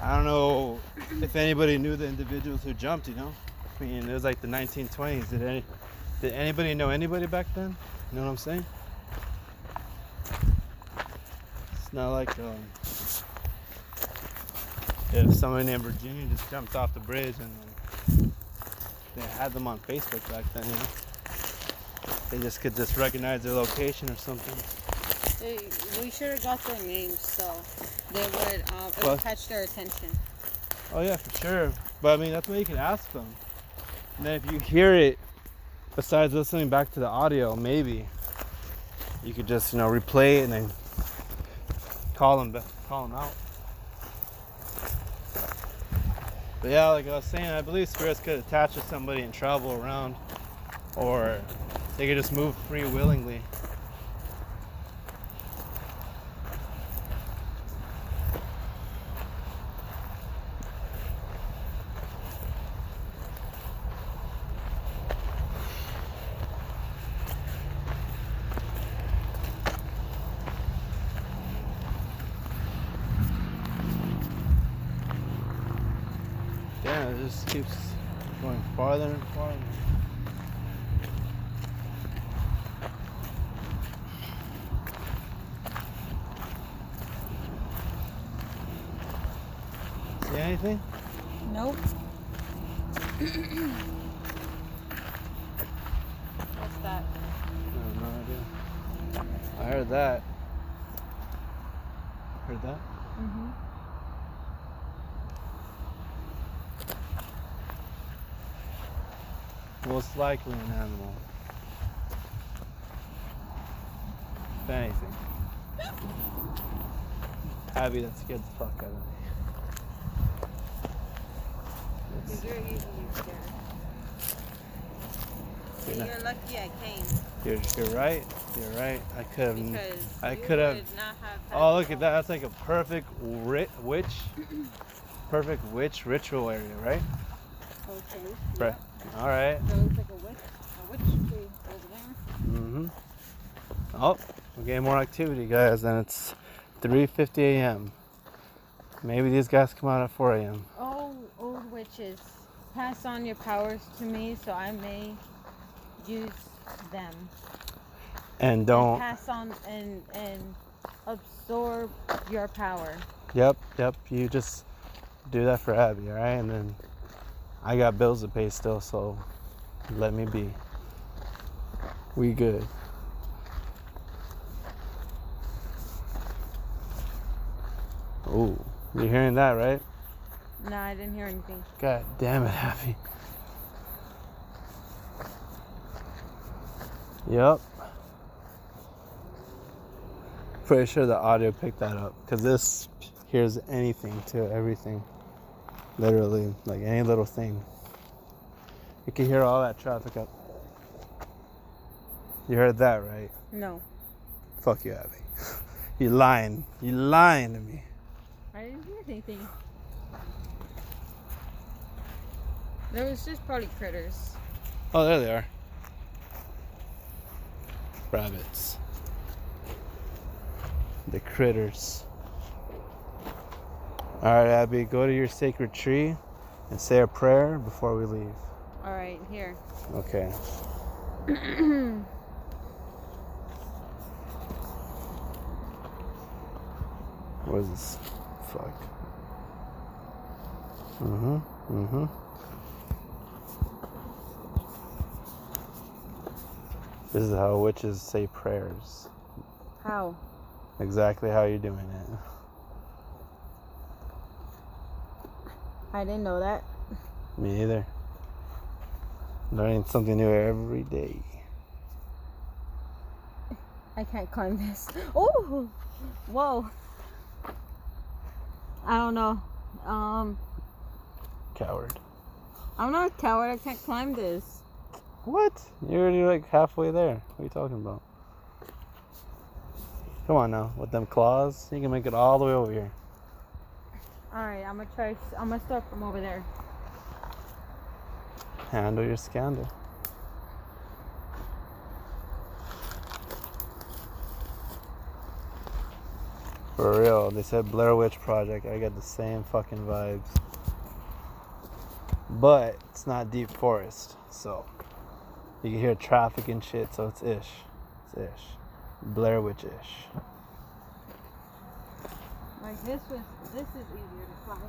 S1: I don't know if anybody knew the individuals who jumped. You know, I mean, it was like the 1920s. Did any did anybody know anybody back then? You know what I'm saying? It's not like um, if somebody in Virginia just jumped off the bridge and they had them on Facebook back then. You know. They just could just recognize their location or something.
S2: We should have got their names so they would um, it would catch their attention.
S1: Oh yeah, for sure. But I mean, that's what you can ask them. And then if you hear it, besides listening back to the audio, maybe you could just you know replay it and then call them, call them out. But yeah, like I was saying, I believe spirits could attach to somebody and travel around, or they could just move free willingly. Yeah, it just keeps going farther and farther. See anything?
S2: Nope. What's that?
S1: I have no idea. I heard that. Heard that?
S2: Mm-hmm.
S1: Most likely an animal. If anything. Abby, that scared the fuck out of me. It's-
S2: You're usually scared.
S1: You're
S2: You're lucky I came
S1: You're, you're right. You're right. I could have.
S2: because
S1: I could have-
S2: would not have. had
S1: Oh, look at that. That's like a perfect ri- witch. Perfect witch ritual area, right?
S2: Okay.
S1: Right. All right.
S2: So it's like a witch, a witch tree over there.
S1: Mm-hmm. Oh, we're getting more activity, guys, and it's 3:50 a.m. Maybe these guys come out at 4 a.m.
S2: Oh, old witches, pass on your powers to me so I may use them.
S1: And don't.
S2: pass on and and absorb your power.
S1: Yep, yep. You just do that for Abby, all right? And then I got bills to pay still, so let me be. We good. Oh, you're hearing that, right?
S2: No, I didn't hear anything.
S1: God damn it, Happy. Yep. Pretty sure the audio picked that up because this hears anything to everything. Literally, like any little thing. You can hear all that traffic up. You heard that, right?
S2: No,
S1: Fuck you, Abby. *laughs* you lying. You lying to me.
S2: I didn't hear anything. There was just probably critters.
S1: Oh, there they are. Rabbits. The critters. Alright, Abby, go to your sacred tree and say a prayer before we leave.
S2: All right, here.
S1: Okay. *clears throat* What is this? Fuck. Mm-hmm. Mm-hmm. This is how witches say prayers.
S2: How?
S1: Exactly how you're doing it.
S2: I didn't know that.
S1: Me either. Learning something new every day.
S2: I can't climb this. *laughs* Oh, whoa. I don't know. Um,
S1: Coward.
S2: I'm not a coward. I can't climb this.
S1: What? You're already like halfway there. What are you talking about? Come on now, with them claws, you can make it all the way over here.
S2: All right, I'm gonna try. I'm gonna start from over there.
S1: Handle your scandal. For real, they said Blair Witch Project. I got the same fucking vibes. But it's not deep forest, so you can hear traffic and shit, so it's ish. It's ish. Blair Witch ish.
S2: Like this was. This is easier to climb.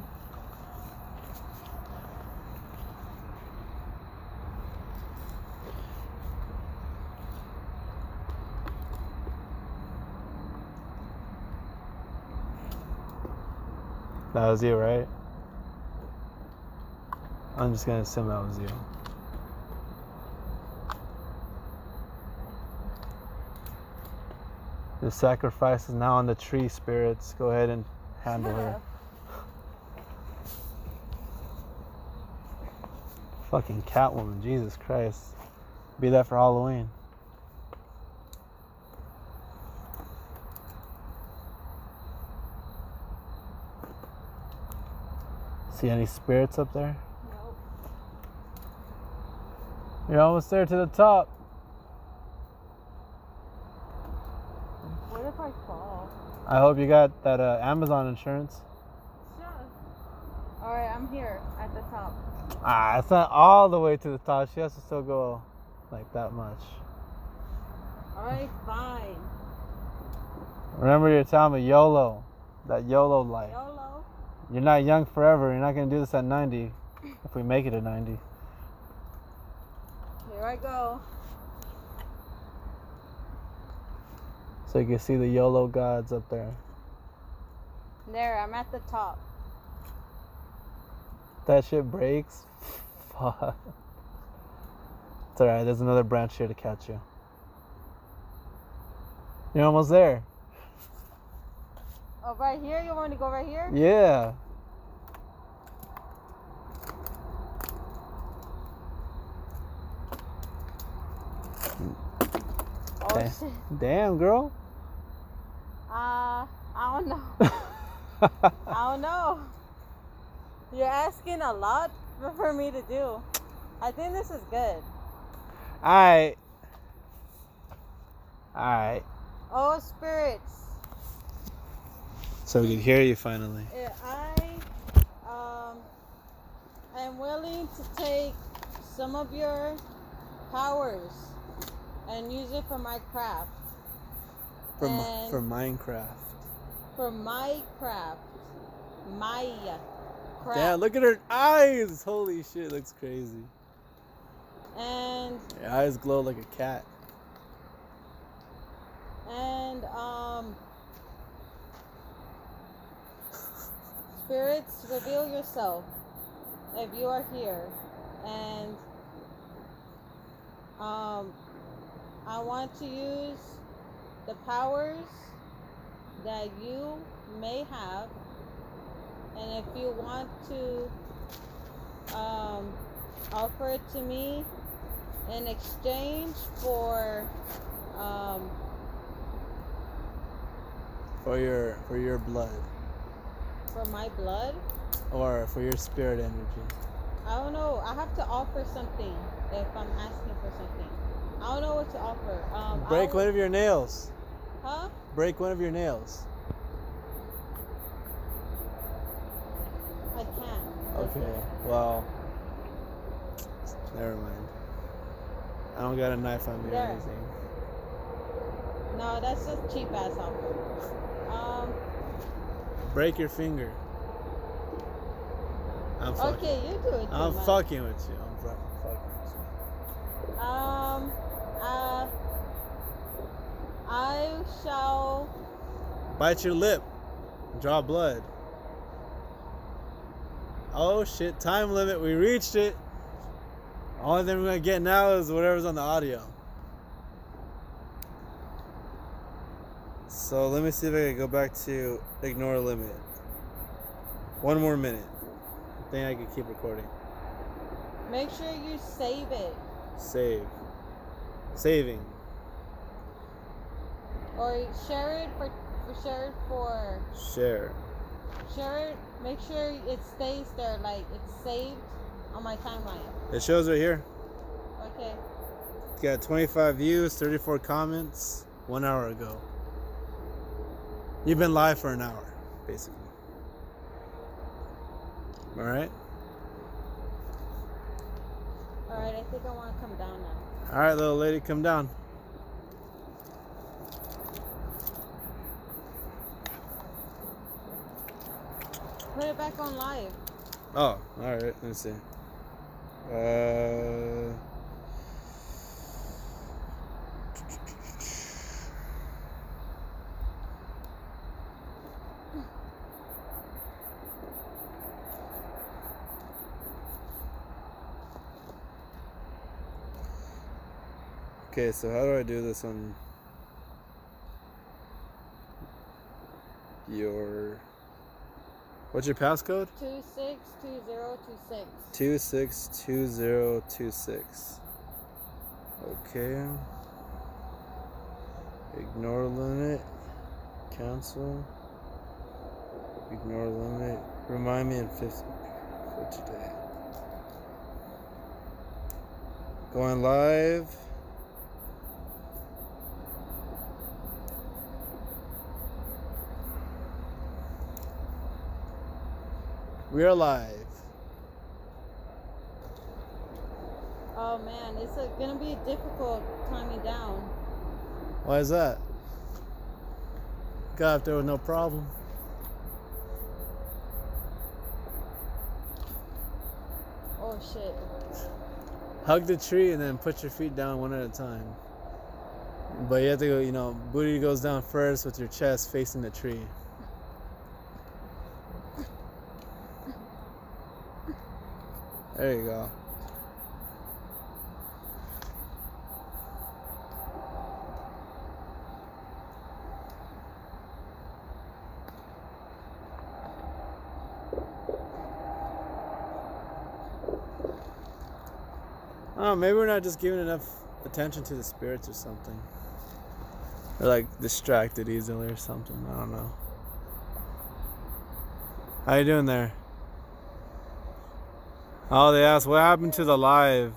S1: That was you, right? I'm just gonna assume that was you. The sacrifice is now on the tree spirits. Go ahead and handle her.
S2: up. *laughs*
S1: Fucking Catwoman, Jesus Christ. Be that for Halloween. See any spirits up there?
S2: Nope.
S1: You're almost there to the top.
S2: What if I fall?
S1: I hope you got that uh, Amazon insurance.
S2: Up. All right, I'm here at the top.
S1: Ah, it's not all the way to the top. She has to still go like that much.
S2: All right, fine.
S1: Remember your time me YOLO. That YOLO life.
S2: YOLO.
S1: You're not young forever. You're not gonna do this at 90. If we make it to 90.
S2: Here I go.
S1: So you can see the YOLO gods up there.
S2: There, I'm at the top.
S1: That shit breaks. *laughs* Fuck. It's alright, there's another branch here to catch you. You're almost there.
S2: Oh, right here? You want me to go right here?
S1: Yeah.
S2: Oh, shit.
S1: Damn, girl.
S2: Uh, I don't know. *laughs* I don't know. You're asking a lot for- me to do. I think this is good.
S1: Alright. Alright.
S2: Oh, spirits.
S1: So we can hear you finally.
S2: I um, am willing to take some of your powers and use it for my craft.
S1: For,
S2: And-
S1: for Minecraft.
S2: For my craft. My craft.
S1: Look at her eyes! Holy shit, looks crazy.
S2: And
S1: Her eyes glow like a cat.
S2: and um spirits reveal yourself if you are here and um i want to use the powers that you may have and if you want to um offer it to me in exchange for um
S1: For your for your blood.
S2: for my blood
S1: Or for your spirit energy.
S2: I don't know. I have to offer something if I'm asking for something. I don't know what to offer. Um,
S1: Break one of your nails.
S2: Huh?
S1: Break one of your nails.
S2: I can't.
S1: Okay, well. Never mind. I don't got a knife on me or anything.
S2: No, that's just cheap ass offer. Um.
S1: Break your finger. I'm fucking.
S2: Okay, you do it.
S1: I'm
S2: much.
S1: fucking with you. I'm fucking fucking with you.
S2: Um. Uh. I shall.
S1: Bite your lip. Draw blood. Oh shit, time limit. We reached it. Only thing we're gonna get now is whatever's on the audio. So let me see if I can go back to ignore limit. One more minute. I think I can keep recording.
S2: Make sure you save it,
S1: Save. Saving.
S2: Or share it for, for share it for
S1: Share.
S2: share it. Make sure it stays there, like it's saved on my timeline.
S1: It shows right here.
S2: Okay.
S1: It's got 25 views, 34 comments, one hour ago. You've been live for an hour, basically. All right.
S2: All right. I think I want to come down now.
S1: All right, little lady, come down.
S2: Put it back on live.
S1: Oh, all right. Let's see. Uh. Okay, so how do I do this on your what's your passcode?
S2: Two six two zero two six.
S1: 262026. Okay. Ignore limit. Cancel. Ignore limit. Remind me in 50 for today. Going live. We're live.
S2: Oh man, it's a, gonna be difficult climbing down.
S1: Why is that? Got up there with no problem.
S2: Oh shit.
S1: Hug the tree and then put your feet down one at a time. But you have to go, you know, booty goes down first with your chest facing the tree. There you go. Oh, maybe we're not just giving enough attention to the spirits or something. Or like distracted easily or something. I don't know. How you doing there? Oh, they asked what happened to the live.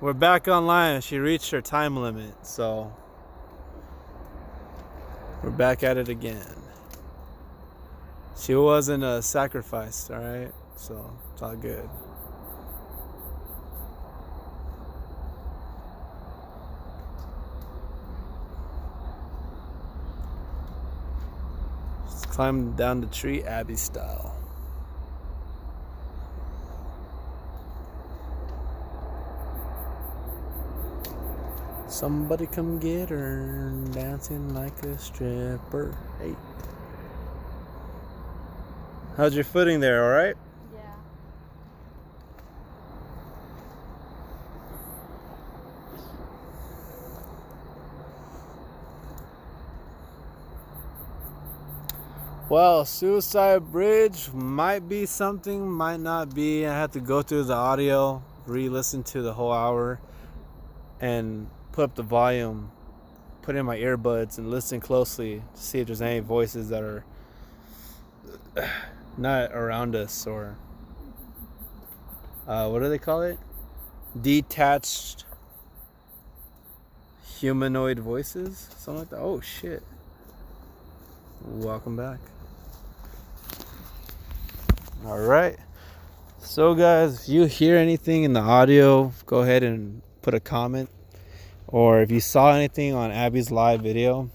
S1: We're back online. She reached her time limit, so we're back at it again. She wasn't uh, sacrificed, all right. So it's all good. Just climb down the tree, Abby style. Somebody come get her, dancing like a stripper. Hey. How's your footing there, alright?
S2: Yeah.
S1: Well, Suicide Bridge might be something, might not be. I had to go through the audio, re listen to the whole hour, and put up the volume, put in my earbuds, and listen closely to see if there's any voices that are *sighs* not around us or uh, what do they call it? Detached humanoid voices? Something like that. Oh, shit. Welcome back. All right. So, guys, if you hear anything in the audio, go ahead and put a comment. Or if you saw anything on Abby's live video,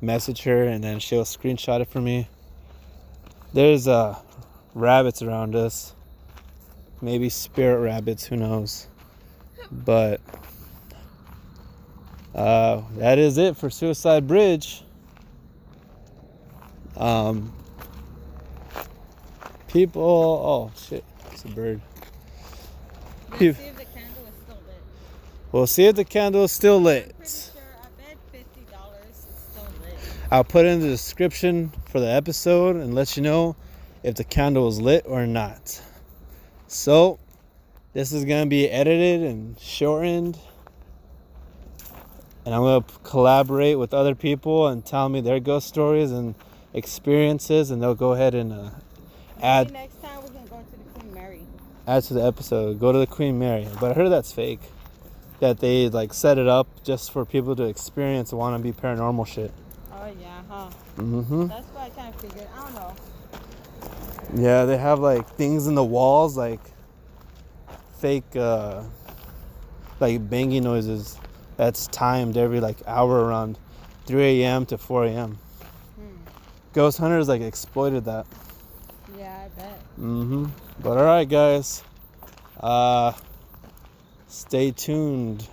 S1: message her and then she'll screenshot it for me. There's uh, rabbits around us. Maybe spirit rabbits, who knows. But uh, that is it for Suicide Bridge. Um, people, oh shit, it's a bird Phew.
S2: see if the candle is still lit.
S1: We'll see if the candle is still lit.
S2: Pretty sure I bet fifty dollars is still lit.
S1: I'll put in the description for the episode and let you know if the candle is lit or not. So, this is going to be edited and shortened. And I'm going to collaborate with other people and tell me their ghost stories and experiences, and they'll go ahead and uh, add
S2: Maybe next time we can go to the Queen Mary.
S1: add to the episode. Go to the Queen Mary. But I heard that's fake. That they like set it up just for people to experience wannabe paranormal shit.
S2: Oh yeah, huh?
S1: Mm-hmm.
S2: That's what I kind of figured. I don't know.
S1: Yeah, they have like things in the walls, like fake, uh, like banging noises. That's timed every like hour around 3 a.m. to 4 a.m.
S2: Hmm.
S1: Ghost hunters like exploited that.
S2: Yeah, I bet.
S1: Mm-hmm. But all right, guys. Uh, stay tuned.